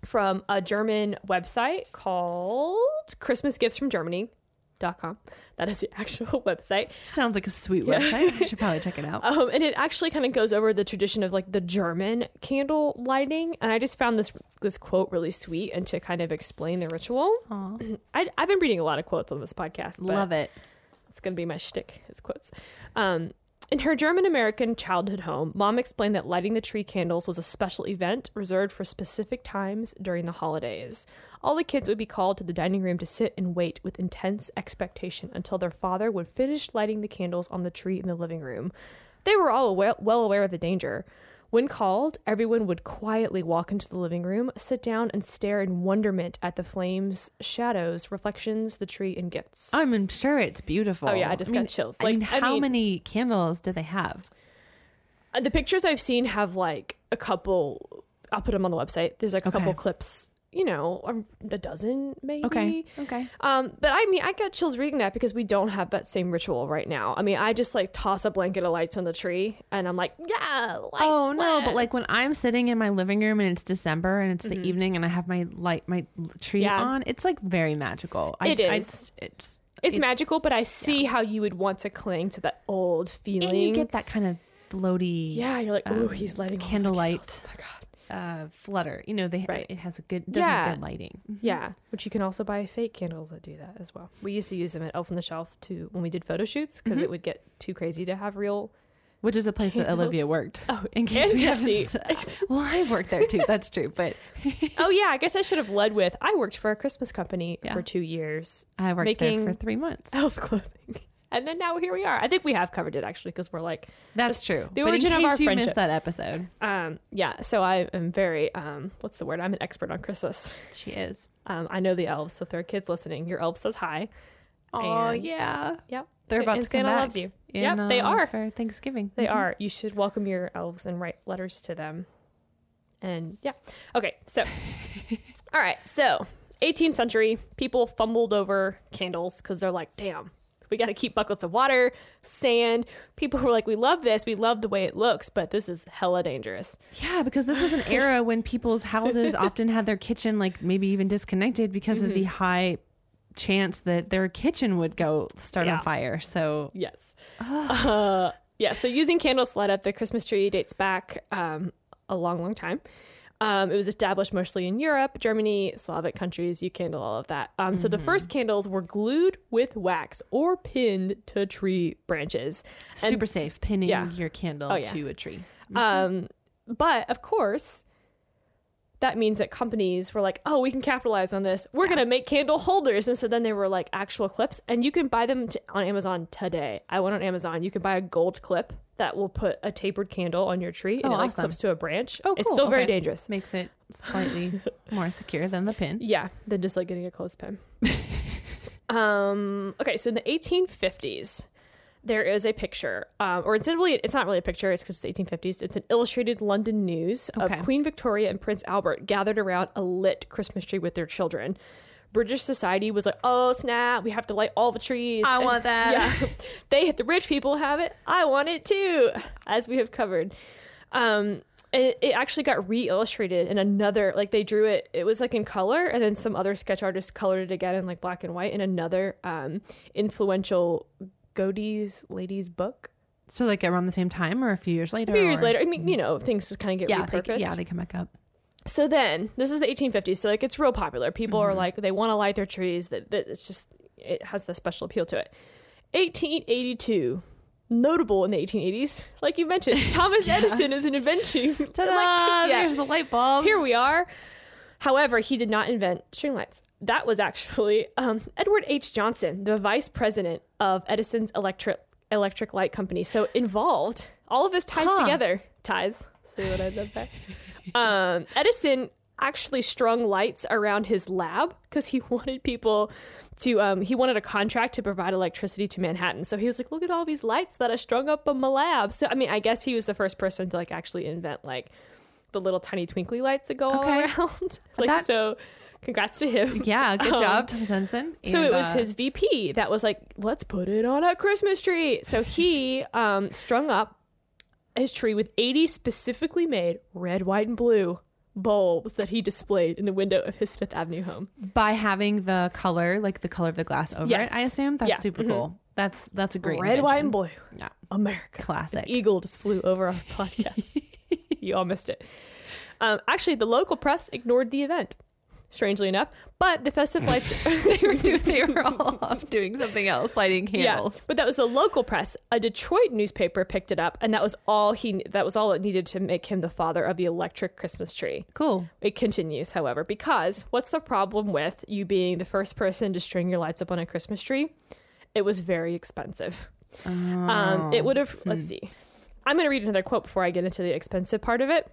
Speaker 2: from a German website called Christmas Gifts from Germany. Dot com. That is the actual website.
Speaker 1: Sounds like a sweet website. I should probably check it out.
Speaker 2: Um, and it actually kind of goes over the tradition of like the German candle lighting. And I just found this this quote really sweet and to kind of explain the ritual.
Speaker 1: Aw.
Speaker 2: I, I've been reading a lot of quotes on this podcast.
Speaker 1: Love it.
Speaker 2: It's going to be my shtick, his quotes. Um, in her German American childhood home, mom explained that lighting the tree candles was a special event reserved for specific times during the holidays. All the kids would be called to the dining room to sit and wait with intense expectation until their father would finish lighting the candles on the tree in the living room. They were all well aware of the danger. When called, everyone would quietly walk into the living room, sit down, and stare in wonderment at the flames, shadows, reflections, the tree, and gifts.
Speaker 1: I'm sure it's beautiful.
Speaker 2: Oh, yeah, I just got chills.
Speaker 1: I
Speaker 2: Like,
Speaker 1: mean,
Speaker 2: I
Speaker 1: how
Speaker 2: mean-
Speaker 1: many candles do they have?
Speaker 2: Uh, the pictures I've seen have like a couple. I'll put them on the website. There's like a couple clips. You know, a dozen maybe.
Speaker 1: Okay. Okay.
Speaker 2: Um, but I mean, I got chills reading that because we don't have that same ritual right now. I mean, I just like toss a blanket of lights on the tree, and I'm like, yeah.
Speaker 1: Oh no, but like when I'm sitting in my living room and it's December and it's the evening and I have my light my tree
Speaker 2: Mm-hmm. Yeah.
Speaker 1: on, it's like very magical.
Speaker 2: It
Speaker 1: I,
Speaker 2: is.
Speaker 1: I, it's,
Speaker 2: it's, magical. But I see how you would want to cling to that old feeling.
Speaker 1: and you get that kind of floaty
Speaker 2: yeah, you're like, ooh,
Speaker 1: um,
Speaker 2: he's lighting
Speaker 1: candlelight.
Speaker 2: Oh.
Speaker 1: Uh, flutter. You know, they
Speaker 2: Right.
Speaker 1: it has a good does
Speaker 2: Yeah.
Speaker 1: good lighting.
Speaker 2: Yeah, which you can also buy fake candles that do that as well. We used to use them at Elf on the Shelf to when we did photo shoots because
Speaker 1: Mm-hmm.
Speaker 2: it would get too crazy to have real.
Speaker 1: Which is a place that Olivia worked.
Speaker 2: Oh,
Speaker 1: In case we haven't well, I worked there too. That's true, but
Speaker 2: oh yeah, I guess I should have led with I worked for a Christmas company
Speaker 1: Yeah.
Speaker 2: for two years,
Speaker 1: I worked
Speaker 2: Making-
Speaker 1: there for three months.
Speaker 2: elf clothing, and then now here we are. I think we have covered it actually because we're like,
Speaker 1: That's true.
Speaker 2: the
Speaker 1: but
Speaker 2: origin
Speaker 1: in
Speaker 2: of our
Speaker 1: you
Speaker 2: friendship.
Speaker 1: missed that episode,
Speaker 2: um, yeah. So I am very um, what's the word? I'm an expert on Christmas.
Speaker 1: she is.
Speaker 2: Um, I know the elves, so if there are kids listening, your elf says hi.
Speaker 1: Oh yeah,
Speaker 2: Yep,
Speaker 1: They're about
Speaker 2: and
Speaker 1: to come
Speaker 2: Santa
Speaker 1: back.
Speaker 2: loves you.
Speaker 1: In,
Speaker 2: yep, they
Speaker 1: uh,
Speaker 2: are.
Speaker 1: for Thanksgiving.
Speaker 2: They
Speaker 1: Mhm.
Speaker 2: are. You should welcome your elves and write letters to them. And yeah. Okay, so all right, so 18th century, people fumbled over candles because they're like, damn, we got to keep buckets of water, sand. People were like, we love this, we love the way it looks, but this is hella dangerous.
Speaker 1: Yeah, because this was an era when people's houses often had their kitchen like maybe even disconnected because of
Speaker 2: Mm-hmm.
Speaker 1: the high chance that their kitchen would go start
Speaker 2: Yeah.
Speaker 1: on fire. So
Speaker 2: Yes. Uh, yeah, so using candles to light up the Christmas tree dates back um, a long, long time. Um, it was established mostly in Europe, Germany, Slavic countries. You candle all of that. Um, So the
Speaker 1: Mm-hmm.
Speaker 2: first candles were glued with wax or pinned to tree branches. And-
Speaker 1: Super safe pinning
Speaker 2: Yeah.
Speaker 1: your candle
Speaker 2: Oh, yeah.
Speaker 1: to a tree.
Speaker 2: Um, but of course, that means that companies were like, "Oh, we can capitalize on this. We're gonna make candle holders." And so then they were like actual clips, and you can buy them to, on Amazon today. I went on Amazon. You can buy a gold clip that will put a tapered candle on your tree, and
Speaker 1: Oh,
Speaker 2: it like
Speaker 1: awesome.
Speaker 2: clips to a branch.
Speaker 1: Oh, cool.
Speaker 2: It's still very dangerous.
Speaker 1: Makes it slightly more secure than the pin.
Speaker 2: Yeah, than just like getting a clothespin. um, okay, so in the 1850s, there is a picture, um, or it's really it's not really a picture. It's because it's the 1850s. It's an illustrated London news
Speaker 1: Okay.
Speaker 2: of Queen Victoria and Prince Albert gathered around a lit Christmas tree with their children. British society was like, "Oh snap! We have to light all the trees."
Speaker 1: I
Speaker 2: And-
Speaker 1: want that.
Speaker 2: Yeah, they hit the rich people have it. I want it too, as we have covered. Um, it, it actually got re-illustrated in another like they drew it it was like in color and then some other sketch artists colored it again in like black and white in another um influential Godey's ladies book
Speaker 1: So like around the same time or a few years later?
Speaker 2: a few years
Speaker 1: or-
Speaker 2: later i mean you know things just kind of get
Speaker 1: Yeah, they,
Speaker 2: repurposed
Speaker 1: yeah, they come back up.
Speaker 2: So then this is the 1850s so like it's real popular people
Speaker 1: Mm-hmm.
Speaker 2: are like they want to light their trees that, that it's just it has the special appeal to it 1882 notable in the 1880s like you mentioned thomas edison is an inventing
Speaker 1: Ta-da!
Speaker 2: electric- yeah.
Speaker 1: There's the light bulb.
Speaker 2: here we are. However, he did not invent string lights. That was actually um, Edward H. Johnson, the vice president of Edison's electric electric light company. So involved, all of this ties
Speaker 1: Huh.
Speaker 2: together. Ties. See what I did there? Um, Edison actually strung lights around his lab because he wanted people to um, he wanted a contract to provide electricity to Manhattan. So he was like, look at all these lights that I strung up in my lab. So I mean, I guess he was the first person to like actually invent like the little tiny twinkly lights that go all around. like
Speaker 1: that-
Speaker 2: so congrats to him.
Speaker 1: Yeah, good
Speaker 2: Um,
Speaker 1: job, Thomas Edison.
Speaker 2: So it was
Speaker 1: uh,
Speaker 2: his VP that was like, let's put it on a Christmas tree. So he um, strung up his tree with 80 specifically made red, white, and blue bulbs that he displayed in the window of his Fifth Avenue home.
Speaker 1: by having the color, like the color of the glass over
Speaker 2: Yes.
Speaker 1: it. I assume that's
Speaker 2: Yeah.
Speaker 1: super
Speaker 2: Mhm.
Speaker 1: cool. That's that's a great
Speaker 2: red, white, and blue.
Speaker 1: Yeah,
Speaker 2: America.
Speaker 1: classic.
Speaker 2: Eagle just flew over our podcast. you all missed it. Um, actually, the local press ignored the event, strangely enough. But the festive lights
Speaker 1: they were doing, they were all off doing something else, lighting candles.
Speaker 2: Yeah, but that was the local press. A Detroit newspaper picked it up, and that was all he. That was all it needed to make him the father of the electric Christmas tree.
Speaker 1: Cool.
Speaker 2: It continues, however, because what's the problem with you being the first person to string your lights up on a Christmas tree? It was very expensive. Um, it would have. Let's see. I'm going to read another quote before I get into the expensive part of it.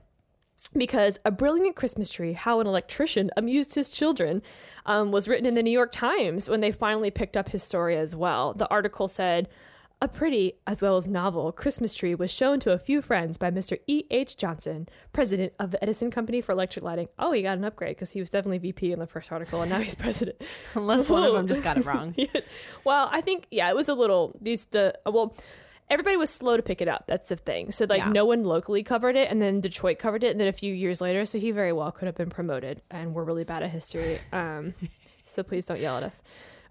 Speaker 2: Because a brilliant Christmas tree, how an electrician amused his children, um, was written in the New York Times when they finally picked up his story as well. The article said, a pretty, as well as novel, Christmas tree was shown to a few friends by Mr. E. H. Johnson, president of the Edison Company for Electric Lighting. Oh, he got an upgrade because he was definitely VP in the first article, and now he's president.
Speaker 1: Unless one of them just got it wrong.
Speaker 2: well, I think yeah, it was a little these the well. Everybody was slow to pick it up. That's the thing. So like
Speaker 1: Yeah.
Speaker 2: no one locally covered it, and then Detroit covered it, and then a few years later, so he very well could have been promoted. And we're really bad at history, um, so please don't yell at us.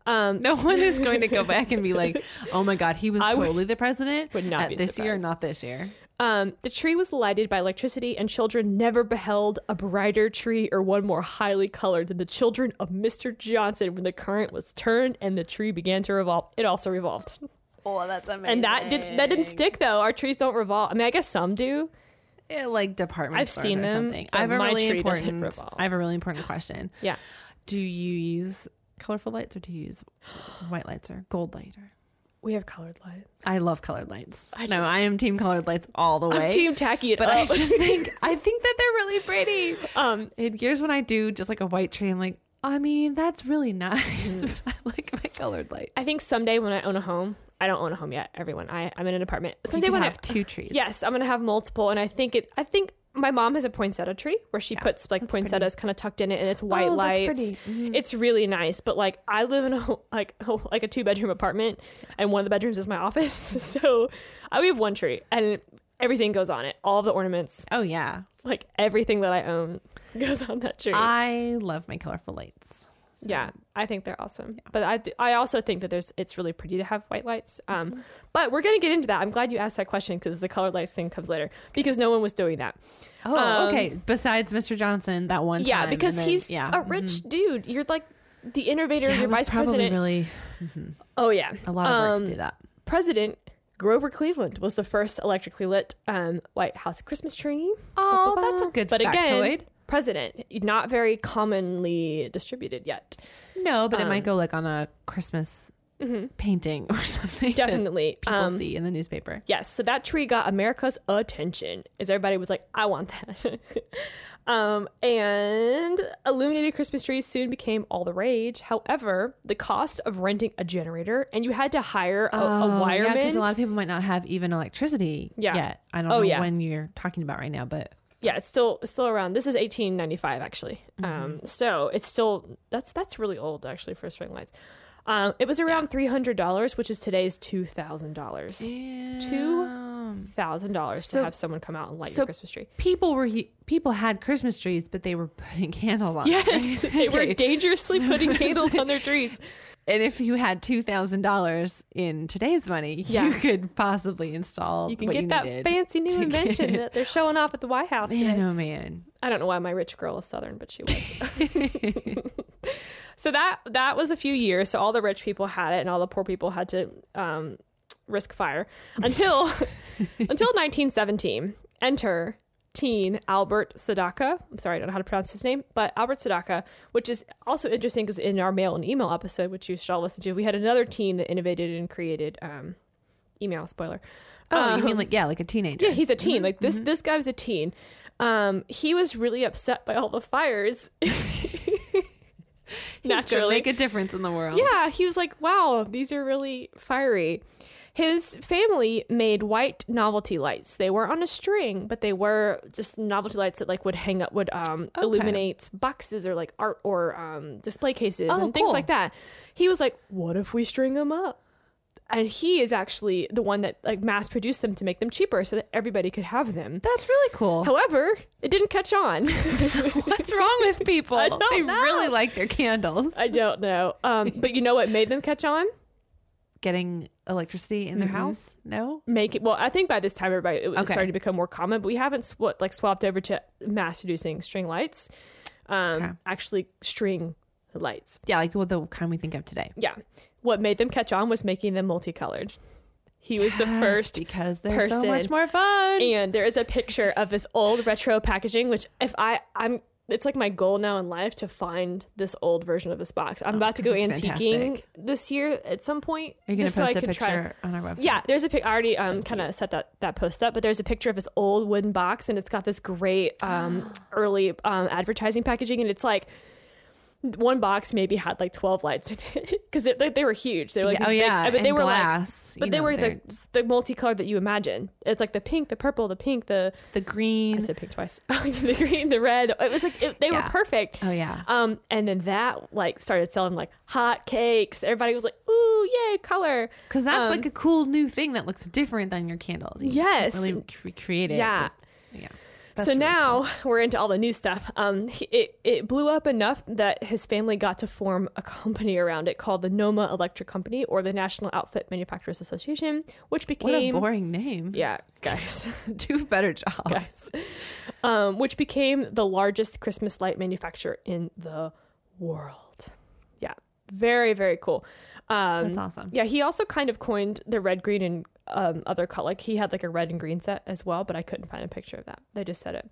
Speaker 2: Um,
Speaker 1: No one is going to go back and be like, "Oh my God, he was
Speaker 2: I would-
Speaker 1: totally the president."
Speaker 2: would not be
Speaker 1: this year, not this year.
Speaker 2: Um, the tree was lighted by electricity, and children never beheld a brighter tree or one more highly colored than the children of Mr. Johnson when the current was turned and the tree began to revolve. It also revolved.
Speaker 1: Oh, that's amazing.
Speaker 2: And that did that didn't stick though. Our trees don't revolve. I mean, I guess some do.
Speaker 1: Yeah, like department
Speaker 2: I've
Speaker 1: stores
Speaker 2: seen
Speaker 1: or
Speaker 2: them,
Speaker 1: something. I have a
Speaker 2: my
Speaker 1: really
Speaker 2: tree doesn't
Speaker 1: important.
Speaker 2: revolve.
Speaker 1: I have a really important question.
Speaker 2: Yeah.
Speaker 1: Do you use colorful lights or do you use white lights or gold light? Or
Speaker 2: We have colored lights.
Speaker 1: I love colored lights.
Speaker 2: I
Speaker 1: no, I am team colored lights all the way.
Speaker 2: I'm team tacky it
Speaker 1: but I just think I think that they're really pretty.
Speaker 2: um,
Speaker 1: And here's when I do just like a white tree. I'm like, I mean, that's really nice,
Speaker 2: Mm.
Speaker 1: but I like my colored light.
Speaker 2: I think someday when I own a home, I don't own a home yet. Everyone, I I'm in an apartment. Someday when
Speaker 1: could
Speaker 2: I
Speaker 1: have two trees.
Speaker 2: yes, I'm gonna have multiple, and I think it. I think my mom has a poinsettia tree where she
Speaker 1: Yeah,
Speaker 2: puts like poinsettias kind of tucked in it, and it's white
Speaker 1: Oh,
Speaker 2: lights.
Speaker 1: Mhm.
Speaker 2: It's really nice, but like I live in a like like a two bedroom apartment, and one of the bedrooms is my office. so I we have one tree, and everything goes on it. All the ornaments,
Speaker 1: Oh yeah,
Speaker 2: like everything that I own, goes on that tree.
Speaker 1: I love my colorful lights. So-
Speaker 2: Yeah, I think they're awesome. But I, I also think that there's it's really pretty to have white lights. Um,
Speaker 1: Mm-hmm.
Speaker 2: but we're gonna get into that. I'm glad you asked that question because the colored lights thing comes later because no one was doing that.
Speaker 1: Oh,
Speaker 2: Um,
Speaker 1: okay. Besides Mr. Johnson, that one
Speaker 2: Yeah,
Speaker 1: time,
Speaker 2: because
Speaker 1: then-
Speaker 2: he's
Speaker 1: yeah.
Speaker 2: a rich dude. You're like the innovator.
Speaker 1: Yeah, was
Speaker 2: vice
Speaker 1: probably
Speaker 2: president.
Speaker 1: really
Speaker 2: oh yeah,
Speaker 1: a lot of work
Speaker 2: Um,
Speaker 1: to do that.
Speaker 2: President Grover Cleveland was the first electrically lit um, White House Christmas tree.
Speaker 1: Oh, that's a good
Speaker 2: But again,
Speaker 1: factoid.
Speaker 2: President, not very commonly distributed yet.
Speaker 1: No, but it
Speaker 2: um,
Speaker 1: might go like on a Christmas painting or something.
Speaker 2: Definitely.
Speaker 1: people
Speaker 2: Um,
Speaker 1: see in the newspaper.
Speaker 2: Yes, so that tree got America's attention as everybody was like, I want that. um, and illuminated Christmas trees soon became all the rage. However, the cost of renting a generator and you had to hire a, a
Speaker 1: because
Speaker 2: wireman.
Speaker 1: a lot of people might not have even electricity
Speaker 2: Yeah.
Speaker 1: yet. I don't
Speaker 2: Oh,
Speaker 1: know
Speaker 2: yeah.
Speaker 1: when you're talking about right now, but
Speaker 2: yeah, it's still it's still around. This is 1895 actually.
Speaker 1: Mm-hmm.
Speaker 2: Um, so it's still that's that's really old actually for string lights. Um, it was around three hundred dollars, which is today's two thousand dollars.
Speaker 1: Two
Speaker 2: Thousand dollars
Speaker 1: So-
Speaker 2: to have someone come out and light
Speaker 1: so
Speaker 2: your Christmas tree.
Speaker 1: people were people had Christmas trees, but they were putting candles on.
Speaker 2: Yes,
Speaker 1: right?
Speaker 2: they were dangerously putting candles on their trees.
Speaker 1: And if you had two thousand dollars in today's money,
Speaker 2: Yeah.
Speaker 1: you could possibly install.
Speaker 2: You can get that fancy new invention that they're showing off at the White House.
Speaker 1: Man,
Speaker 2: today.
Speaker 1: oh man.
Speaker 2: I don't know why my rich girl is Southern, but she was. so that that was a few years. So all the rich people had it, and all the poor people had to um, risk fire until until 1917. Enter teen Albert Sadacca. I'm sorry, I don't know how to pronounce his name, but Albert Sadacca, which is also interesting because in our mail and email episode, which you should all listen to, we had another teen that innovated and created um, email. Spoiler.
Speaker 1: Oh, you
Speaker 2: Um,
Speaker 1: mean like yeah, like a teenager?
Speaker 2: yeah, he's a teen.
Speaker 1: Mm-hmm,
Speaker 2: Like this this guy was a teen. Um, he was really upset by all the fires. Naturally.
Speaker 1: make a difference in the world.
Speaker 2: yeah, he was like, "Wow, these are really fiery." His family made white novelty lights. They were on a string, but they were just novelty lights that like would hang up, would um,
Speaker 1: Okay.
Speaker 2: illuminate boxes or like art or um, display cases
Speaker 1: Oh,
Speaker 2: and things like that. He was like, "What if we string them up?" And he is actually the one that like mass produced them to make them cheaper so that everybody could have them.
Speaker 1: That's really cool.
Speaker 2: However, it didn't catch on.
Speaker 1: What's wrong with people?
Speaker 2: I don't
Speaker 1: they
Speaker 2: know.
Speaker 1: really like their candles.
Speaker 2: I don't know. Um, but you know what made them catch on?
Speaker 1: Getting electricity in their
Speaker 2: Mhm.
Speaker 1: house? No.
Speaker 2: Make it well. I think by this time, everybody it was
Speaker 1: Okay.
Speaker 2: starting to become more common. But we haven't sw- like swapped over to mass producing string lights. Um,
Speaker 1: Okay.
Speaker 2: Actually, string lights.
Speaker 1: Yeah, like what the kind we think of today.
Speaker 2: Yeah. What made them catch on was making them multicolored. He was the first
Speaker 1: because they're so much more fun.
Speaker 2: and there is a picture of this old retro packaging which if i i'm it's like my goal now in life to find this old version of this box i'm
Speaker 1: Oh,
Speaker 2: about to go antiquing
Speaker 1: fantastic.
Speaker 2: this year at some point
Speaker 1: Are you gonna
Speaker 2: just so
Speaker 1: post
Speaker 2: I
Speaker 1: a
Speaker 2: can try-
Speaker 1: picture on our website?
Speaker 2: yeah, there's a pic. I already um,
Speaker 1: So
Speaker 2: kind of set that that post up, but there's a picture of this old wooden box, and it's got this great um, early um, advertising packaging, and it's like one box maybe had like 12 lights in it because they, they were huge. They were like
Speaker 1: Yeah, oh
Speaker 2: big-
Speaker 1: yeah,
Speaker 2: but they were like
Speaker 1: glass.
Speaker 2: but
Speaker 1: you
Speaker 2: they were the the multicolored that you imagine. It's like the pink, the purple, the pink, the
Speaker 1: the green.
Speaker 2: I said pink twice. the green, the red. It was like it, they were perfect.
Speaker 1: Oh yeah.
Speaker 2: Um, and then that like started selling like hot cakes. Everybody was like, "Ooh, yay, color!"
Speaker 1: Because that's
Speaker 2: Um,
Speaker 1: like a cool new thing that looks different than your candles. You
Speaker 2: Yes.
Speaker 1: really recreate it.
Speaker 2: Yeah.
Speaker 1: with- yeah.
Speaker 2: So
Speaker 1: really
Speaker 2: now we're into all the new stuff. Um, he- it it blew up enough that his family got to form a company around it called the Noma Electric Company or the National Outfit Manufacturers Association, which
Speaker 1: cool. what a
Speaker 2: became
Speaker 1: boring name.
Speaker 2: yeah, guys.
Speaker 1: Do a better job.
Speaker 2: guys, um, which became the largest Christmas light manufacturer in the world. Yeah, very very cool. Um,
Speaker 1: That's awesome.
Speaker 2: Yeah, he also kind of coined the red, green, and um, other color. Like he had like a red and green set as well, but I couldn't find a picture of that. They just said it.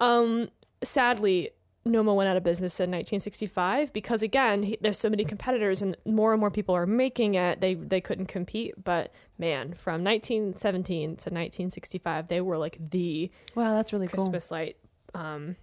Speaker 2: Um, sadly, Noma went out of business in 1965 because again, he, there's so many competitors and more and more people are making it. They they couldn't compete. But man, from 1917 to 1965, they were like the
Speaker 1: Wow, that's really cool.
Speaker 2: Christmas light um,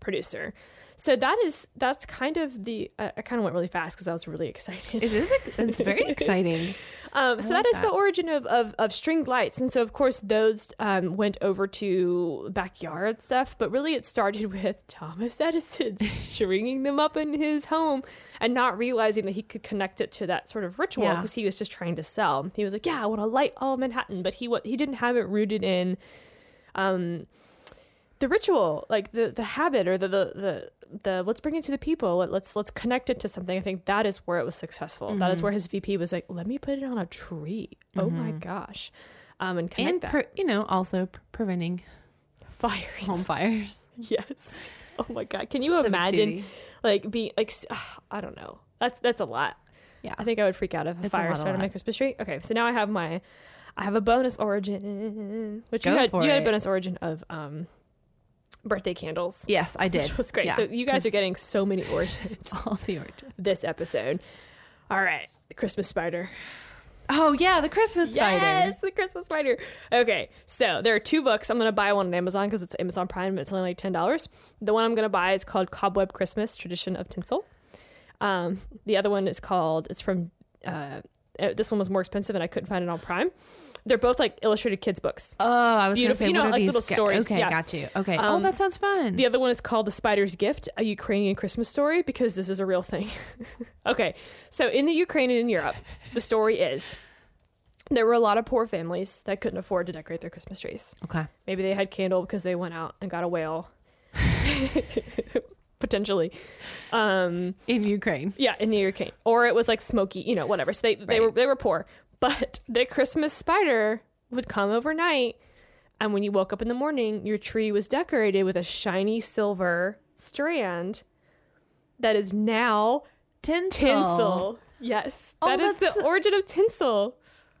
Speaker 2: producer. So that is that's kind of the I, I kind of went really fast because I was really excited.
Speaker 1: It is. ex- It's very exciting.
Speaker 2: Um, so
Speaker 1: like
Speaker 2: that is the origin of, of, of stringed lights. And so, of course, those um, went over to backyard stuff. But really, it started with Thomas Edison stringing them up in his home and not realizing that he could connect it to that sort of ritual
Speaker 1: Yeah.
Speaker 2: because he was just trying to sell. He was like, Yeah, I want to light all of Manhattan. But he, he didn't have it rooted in um, the ritual, like the the habit or the the the, the let's bring it to the people. Let, let's let's connect it to something. I think that is where it was successful. That is where his VP was like, let me put it on a tree. Oh my gosh, um, and connect
Speaker 1: and
Speaker 2: that
Speaker 1: pre- you know, also p- preventing
Speaker 2: fires.
Speaker 1: home fires.
Speaker 2: Yes. Oh my god, can you
Speaker 1: Civic
Speaker 2: imagine
Speaker 1: duty.
Speaker 2: like being like i don't know. That's that's a lot.
Speaker 1: Yeah.
Speaker 2: I think I would freak out if a
Speaker 1: It's a
Speaker 2: fire
Speaker 1: lot,
Speaker 2: started on my. Christmas tree. Okay, so now I have my, I have a bonus origin, which you had. You had a bonus origin of um, birthday candles,
Speaker 1: Yes, I did.
Speaker 2: which was great.
Speaker 1: Yeah,
Speaker 2: so you guys are getting so many origins
Speaker 1: all the origin.
Speaker 2: this episode. All right, the Christmas spider.
Speaker 1: Oh yeah, the Christmas spider.
Speaker 2: Yes, the Christmas spider. Okay, so there are two books. I'm gonna buy one on Amazon because it's Amazon Prime. But it's only like ten dollars. The one I'm gonna buy is called Cobweb Christmas: Tradition of Tinsel. Um, the other one is called. It's from. Uh, uh, this one was more expensive and I couldn't find it on Prime. They're both like illustrated kids books.
Speaker 1: Oh, I was
Speaker 2: Beautiful.
Speaker 1: say,
Speaker 2: You know, like
Speaker 1: these
Speaker 2: little
Speaker 1: ga-
Speaker 2: stories.
Speaker 1: Okay,
Speaker 2: Yeah.
Speaker 1: got you. Okay. oh,
Speaker 2: Um,
Speaker 1: that sounds fun.
Speaker 2: The other one is called The Spider's Gift, a Ukrainian Christmas story, because this is a real thing. okay, so in the Ukraine and in Europe, the story is there were a lot of poor families that couldn't afford to decorate their Christmas trees.
Speaker 1: okay.
Speaker 2: Maybe they had candle because they went out and got a whale. Potentially. Um,
Speaker 1: In Ukraine.
Speaker 2: yeah, in the Ukraine. Or it was like smoky, you know, whatever. So they, they were they were poor. But the Christmas spider would come overnight and when you woke up in the morning, your tree was decorated with a shiny silver strand that is now
Speaker 1: Tinsel.
Speaker 2: tinsel. Yes.
Speaker 1: Oh,
Speaker 2: that is the
Speaker 1: so-
Speaker 2: origin of tinsel.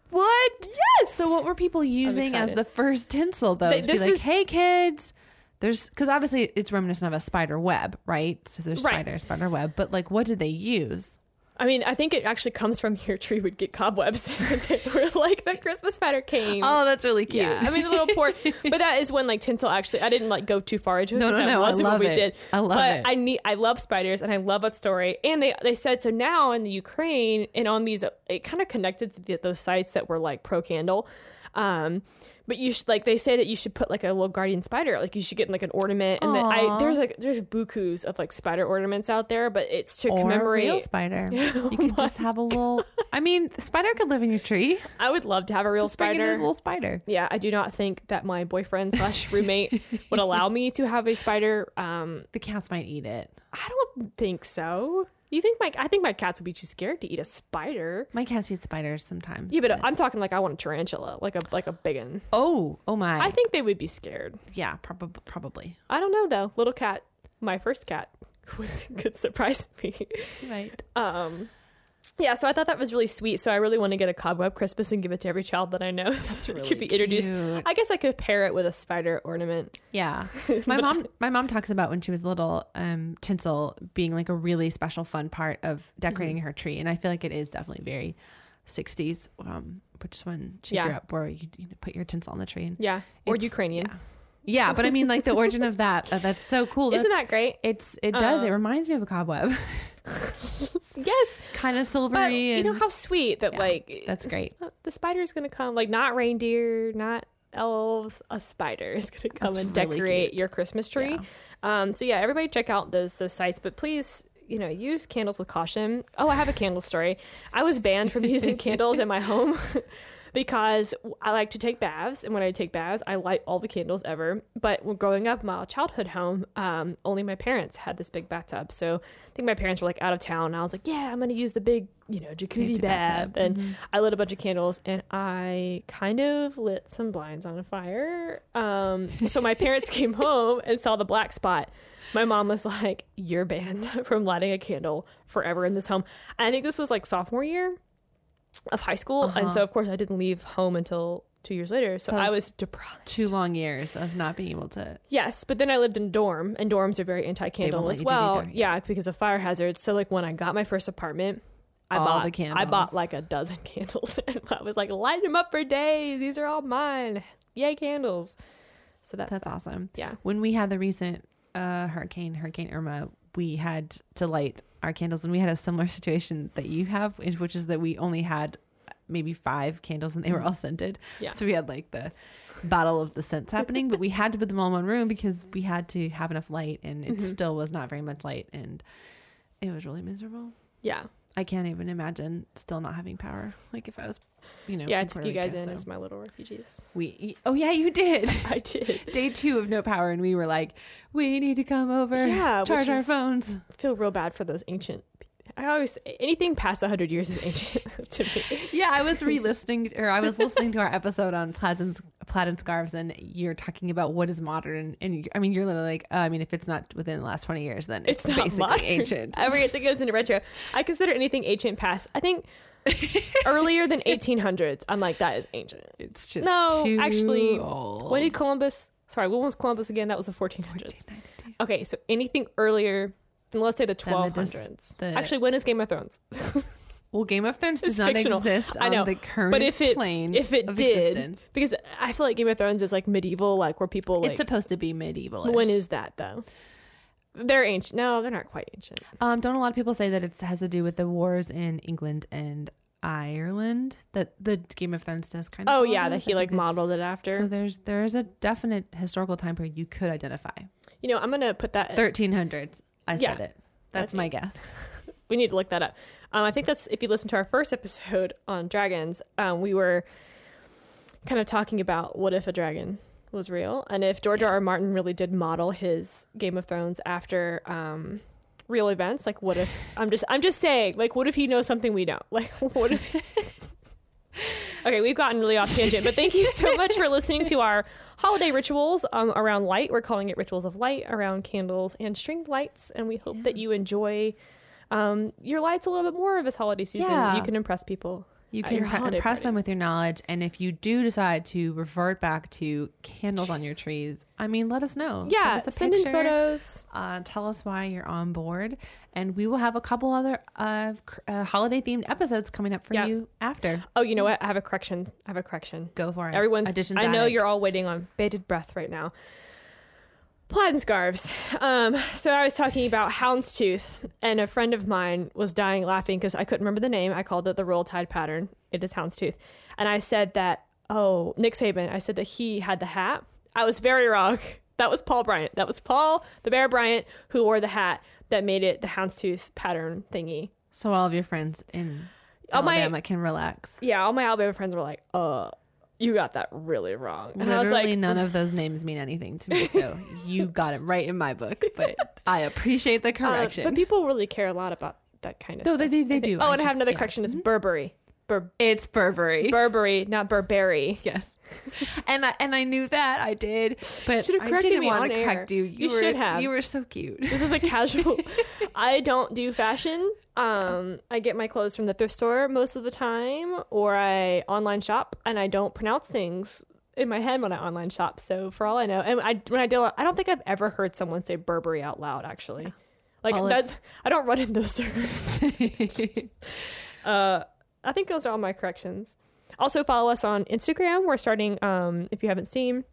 Speaker 1: What?
Speaker 2: Yes.
Speaker 1: So what were people using as the first tinsel though?
Speaker 2: They- this
Speaker 1: like,
Speaker 2: is-
Speaker 1: hey kids, there's because obviously it's reminiscent of a spider web, right? So there's
Speaker 2: Right.
Speaker 1: spider, spider web, but like, what did they use?
Speaker 2: I mean, I think it actually comes from your tree would get cobwebs. they were like the Christmas spider came.
Speaker 1: Oh, that's really cute.
Speaker 2: Yeah, I mean the little poor, but that is when like tinsel actually. I didn't like go too far into it.
Speaker 1: No, no, no, I love
Speaker 2: what we
Speaker 1: it.
Speaker 2: did.
Speaker 1: I love
Speaker 2: but
Speaker 1: it.
Speaker 2: I need. I love spiders, and I love that story. And they they said so now in the Ukraine and on these, it kind of connected to the, those sites that were like pro candle. Um, but you should like they say that you should put like a little guardian spider, like you should get like an ornament. And then I there's like there's bukus of like spider ornaments out there, but it's to
Speaker 1: or a
Speaker 2: commemorate.
Speaker 1: real spider. you could just have a little. I mean, spider could live in your tree.
Speaker 2: I would love to have a real
Speaker 1: Just in a
Speaker 2: spider.
Speaker 1: little spider.
Speaker 2: Yeah, I do not think that my boyfriend slash roommate would allow me to have a spider. Um,
Speaker 1: The cats might eat it.
Speaker 2: I don't think so. You think my? I think my cats would be too scared to eat a spider.
Speaker 1: My cats eat spiders sometimes.
Speaker 2: Yeah, but I'm talking like I want a tarantula, like a like a big one.
Speaker 1: oh, oh my.
Speaker 2: I think they would be scared.
Speaker 1: yeah, probably, probably.
Speaker 2: I don't know though. Little cat, my first cat, could surprise me.
Speaker 1: Right.
Speaker 2: Um, yeah, so I thought that was really sweet. So I really want to get a cobweb Christmas and give it to every child that I know, so it could be introduced.
Speaker 1: cute.
Speaker 2: I guess I could pair it with a spider ornament.
Speaker 1: Yeah. My mom my mom talks about when she was little, um, tinsel being like a really special fun part of decorating
Speaker 2: Mm-hmm.
Speaker 1: her tree. And I feel like it is definitely very sixties, um, which is when she
Speaker 2: Yeah.
Speaker 1: grew up where you, you know, put your tinsel on the tree. And,
Speaker 2: Yeah, or Ukrainian.
Speaker 1: Yeah. Yeah, but I mean like the origin of that, uh, that's so cool.
Speaker 2: Isn't that great?
Speaker 1: it's it does. it
Speaker 2: Uh,
Speaker 1: reminds me of a cobweb.
Speaker 2: Yes,
Speaker 1: kind of
Speaker 2: but
Speaker 1: silvery
Speaker 2: you know how sweet that
Speaker 1: Yeah,
Speaker 2: like
Speaker 1: that's great.
Speaker 2: the spider is gonna come, like not reindeer, not elves, a spider is gonna come
Speaker 1: That's
Speaker 2: and
Speaker 1: really
Speaker 2: decorate
Speaker 1: cute.
Speaker 2: your Christmas tree. Um, so yeah, everybody check out those those sites, but please. You know, use candles with caution. Oh, I have a candle story. I was banned from using candles in my home because I like to take baths, and when I take baths, I light all the candles ever. But when growing up, my childhood home, um, only my parents had this big bathtub. So I think my parents were like out of town, and I was like, "Yeah, I'm gonna use the big, you know, jacuzzi
Speaker 1: Fancy
Speaker 2: bath."
Speaker 1: bathtub. Mm-hmm.
Speaker 2: And I lit a bunch of candles, and I kind of lit some blinds on a fire. Um, so my parents came home and saw the black spot. My mom was like, "You're banned from lighting a candle forever in this home." And I think this was like sophomore year of high school, and
Speaker 1: Uh-huh.
Speaker 2: so of course I didn't leave home until two years later. So I
Speaker 1: was-
Speaker 2: deprived.
Speaker 1: Two long years of not being able to.
Speaker 2: Yes, but then I lived in a dorm, and dorms are very anti-candle as
Speaker 1: let you do
Speaker 2: well.
Speaker 1: either,
Speaker 2: Yeah, because of fire hazards. So like when I got my first apartment, I
Speaker 1: All
Speaker 2: bought
Speaker 1: the
Speaker 2: I bought like a dozen candles, and I was like, light them up for days. These are all mine. Yay, candles! So that
Speaker 1: That's awesome.
Speaker 2: yeah,
Speaker 1: When we had the recent uh, hurricane, Hurricane Irma, we had to light our candles, and we had a similar situation that you have, which is that we only had maybe five candles, and they were all scented.
Speaker 2: Mm-hmm. Yeah.
Speaker 1: So we had like the battle of the scents happening, but we had to put them all in one room because we had to have enough light, and it
Speaker 2: Mhm.
Speaker 1: still was not very much light, and it was really miserable.
Speaker 2: yeah.
Speaker 1: I can't even imagine still not having power. Like if I was, you know,
Speaker 2: yeah, I took you guys in
Speaker 1: so.
Speaker 2: as my little refugees.
Speaker 1: we. Oh yeah, you did.
Speaker 2: I did.
Speaker 1: Day two of no power, and we were like, we need to come over.
Speaker 2: Yeah,
Speaker 1: charge our phones.
Speaker 2: feel real bad for those ancient. I always anything past hundred years is ancient to me.
Speaker 1: Yeah, I was re-listening, or I was listening to our episode on plaids and plaid and scarves, and you're talking about what is modern, and I mean, you're literally like, uh, I mean, if it's not within the last twenty years, then it's,
Speaker 2: It's not
Speaker 1: basically
Speaker 2: modern.
Speaker 1: ancient.
Speaker 2: Goes into retro. I consider anything ancient past. I think earlier than 1800s. I'm like that is ancient.
Speaker 1: It's just
Speaker 2: No,
Speaker 1: too
Speaker 2: actually,
Speaker 1: old.
Speaker 2: When did Columbus? Sorry, when was Columbus again? That was the 1400s. Okay, so anything earlier let's say the
Speaker 1: Then the dis-
Speaker 2: 1200s.
Speaker 1: the-
Speaker 2: Actually, when is Game of Thrones?
Speaker 1: Well, Game of Thrones does not
Speaker 2: fictional.
Speaker 1: exist
Speaker 2: I
Speaker 1: on
Speaker 2: know,
Speaker 1: the current
Speaker 2: but if it-
Speaker 1: plane
Speaker 2: if it
Speaker 1: of
Speaker 2: did,
Speaker 1: existence.
Speaker 2: Because I feel like Game of Thrones is like medieval, like where people like.
Speaker 1: it's supposed to be medieval.
Speaker 2: when is that though? They're ancient. No, they're not quite ancient.
Speaker 1: Um, don't a lot of people say that it has to do with the wars in England and Ireland that the Game of Thrones does kind of.
Speaker 2: Oh yeah, that he like modeled it after.
Speaker 1: So there's there is a definite historical time period you could identify.
Speaker 2: you know, I'm gonna put that.
Speaker 1: 1300s. I
Speaker 2: Yeah.
Speaker 1: said it. That's,
Speaker 2: That's
Speaker 1: my
Speaker 2: it.
Speaker 1: guess.
Speaker 2: we need to look that up. Um, I think that's if you listen to our first episode on dragons, um, we were kind of talking about what if a dragon was real, and if George R. R. Martin really did model his Game of Thrones after um, real events. Like, what if I'm just I'm just saying, like, what if he knows something we don't? Like, what if? Okay, we've gotten really off tangent, but thank you so much for listening to our holiday rituals um, around light. We're calling it rituals of light around candles and string lights, and we hope that you enjoy um, your lights a little bit more this holiday season.
Speaker 1: Yeah.
Speaker 2: You can impress people.
Speaker 1: You can
Speaker 2: your
Speaker 1: impre-
Speaker 2: holiday
Speaker 1: impress them with your knowledge, and if you do decide to revert back to candles on your trees, I mean, let us know.
Speaker 2: Yeah,
Speaker 1: send, us a
Speaker 2: send in photos.
Speaker 1: Uh, tell us why you're on board, and we will have a couple other uh, cr- uh, holiday themed episodes coming up for
Speaker 2: Yeah.
Speaker 1: you after.
Speaker 2: Oh, you know what? I have a correction. I have a correction.
Speaker 1: Go for it.
Speaker 2: Everyone's.
Speaker 1: Additions
Speaker 2: I know you're all waiting on bated breath right now. Plaid and scarves. Um, so I was talking about houndstooth, and a friend of mine was dying laughing because I couldn't remember the name. I called it the roll tide pattern. It is houndstooth, and I said that. Oh, Nick Saban. I said that he had the hat. I was very wrong. That was Paul Bryant. That was Paul the Bear Bryant who wore the hat that made it the houndstooth pattern thingy.
Speaker 1: So all of your friends in
Speaker 2: All my-
Speaker 1: Alabama can relax.
Speaker 2: Yeah, all my Alabama friends were like, "Uh, you got that really wrong." And I was
Speaker 1: Literally,
Speaker 2: like,
Speaker 1: none of those names mean anything to me, so you got it right in my book. But I appreciate the
Speaker 2: Uh,
Speaker 1: correction.
Speaker 2: but people really care a lot about that kind of
Speaker 1: No,
Speaker 2: stuff.
Speaker 1: they- they- they do.
Speaker 2: Oh,
Speaker 1: I
Speaker 2: and I have another
Speaker 1: yeah.
Speaker 2: correction. It's Burberry. Bur-
Speaker 1: it's Burberry.
Speaker 2: Burberry, not Burberry.
Speaker 1: yes, and I and I knew that I did, but
Speaker 2: Should've
Speaker 1: I
Speaker 2: corrected
Speaker 1: didn't
Speaker 2: me
Speaker 1: want
Speaker 2: on
Speaker 1: to correct you.
Speaker 2: You
Speaker 1: were,
Speaker 2: should have.
Speaker 1: You were so cute.
Speaker 2: This is a casual. I don't do fashion. Um, I get my clothes from the thrift store most of the time, or I online shop, and I don't pronounce things in my head when I online shop. So for all I know, and I when I do, I don't think I've ever heard someone say Burberry out loud. Actually, like
Speaker 1: Well,
Speaker 2: that's I don't run in those circles. uh, I think those are all my corrections. Also, follow us on Instagram. We're starting, um, if you haven't seen,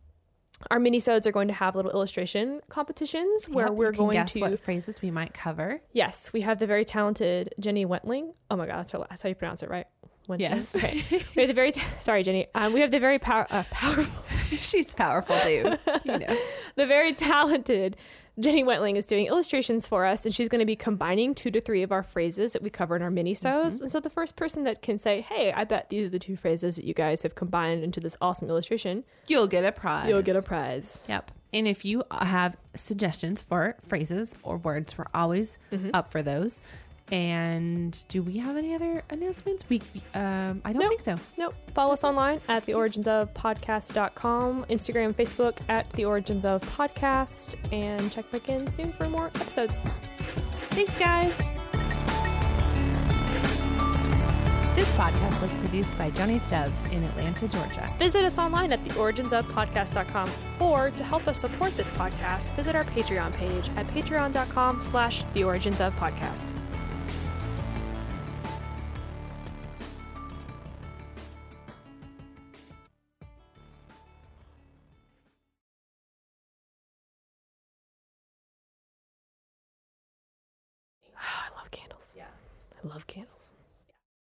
Speaker 2: our mini-sodes are going to have little illustration competitions where
Speaker 1: Yep,
Speaker 2: we're going
Speaker 1: guess
Speaker 2: to.
Speaker 1: what phrases we might cover.
Speaker 2: Yes, we have the very talented Jenny Wentling. Oh my God, that's, her, that's how you pronounce it, right? Wentling?
Speaker 1: Yes.
Speaker 2: Okay. we have the very, t- sorry, Jenny. Um, we have the very power, uh, powerful,
Speaker 1: She's powerful too. You know.
Speaker 2: the very talented Jenny Wentling is doing illustrations for us, and she's going to be combining two to three of our phrases that we cover in our mini-sodes.
Speaker 1: Mm-hmm.
Speaker 2: And so the first person that can say, hey, I bet these are the two phrases that you guys have combined into this awesome illustration,
Speaker 1: You'll get a prize.
Speaker 2: you'll get a prize.
Speaker 1: Yep. And if you have suggestions for phrases or words, we're always
Speaker 2: Mm-hmm.
Speaker 1: up for those. And do we have any other announcements? We um I don't
Speaker 2: No.
Speaker 1: think so.
Speaker 2: Nope. Follow us online at the origins of podcast.com, Instagram, Facebook at the origins of podcast, and check back in soon for more episodes.
Speaker 1: Thanks guys. This podcast was produced by Johnny Stubbs in Atlanta, Georgia.
Speaker 2: Visit us online at theoriginsofpodcast.com or to help us support this podcast, visit our Patreon page at patreon.com slash theoriginsofpodcast. I love candles.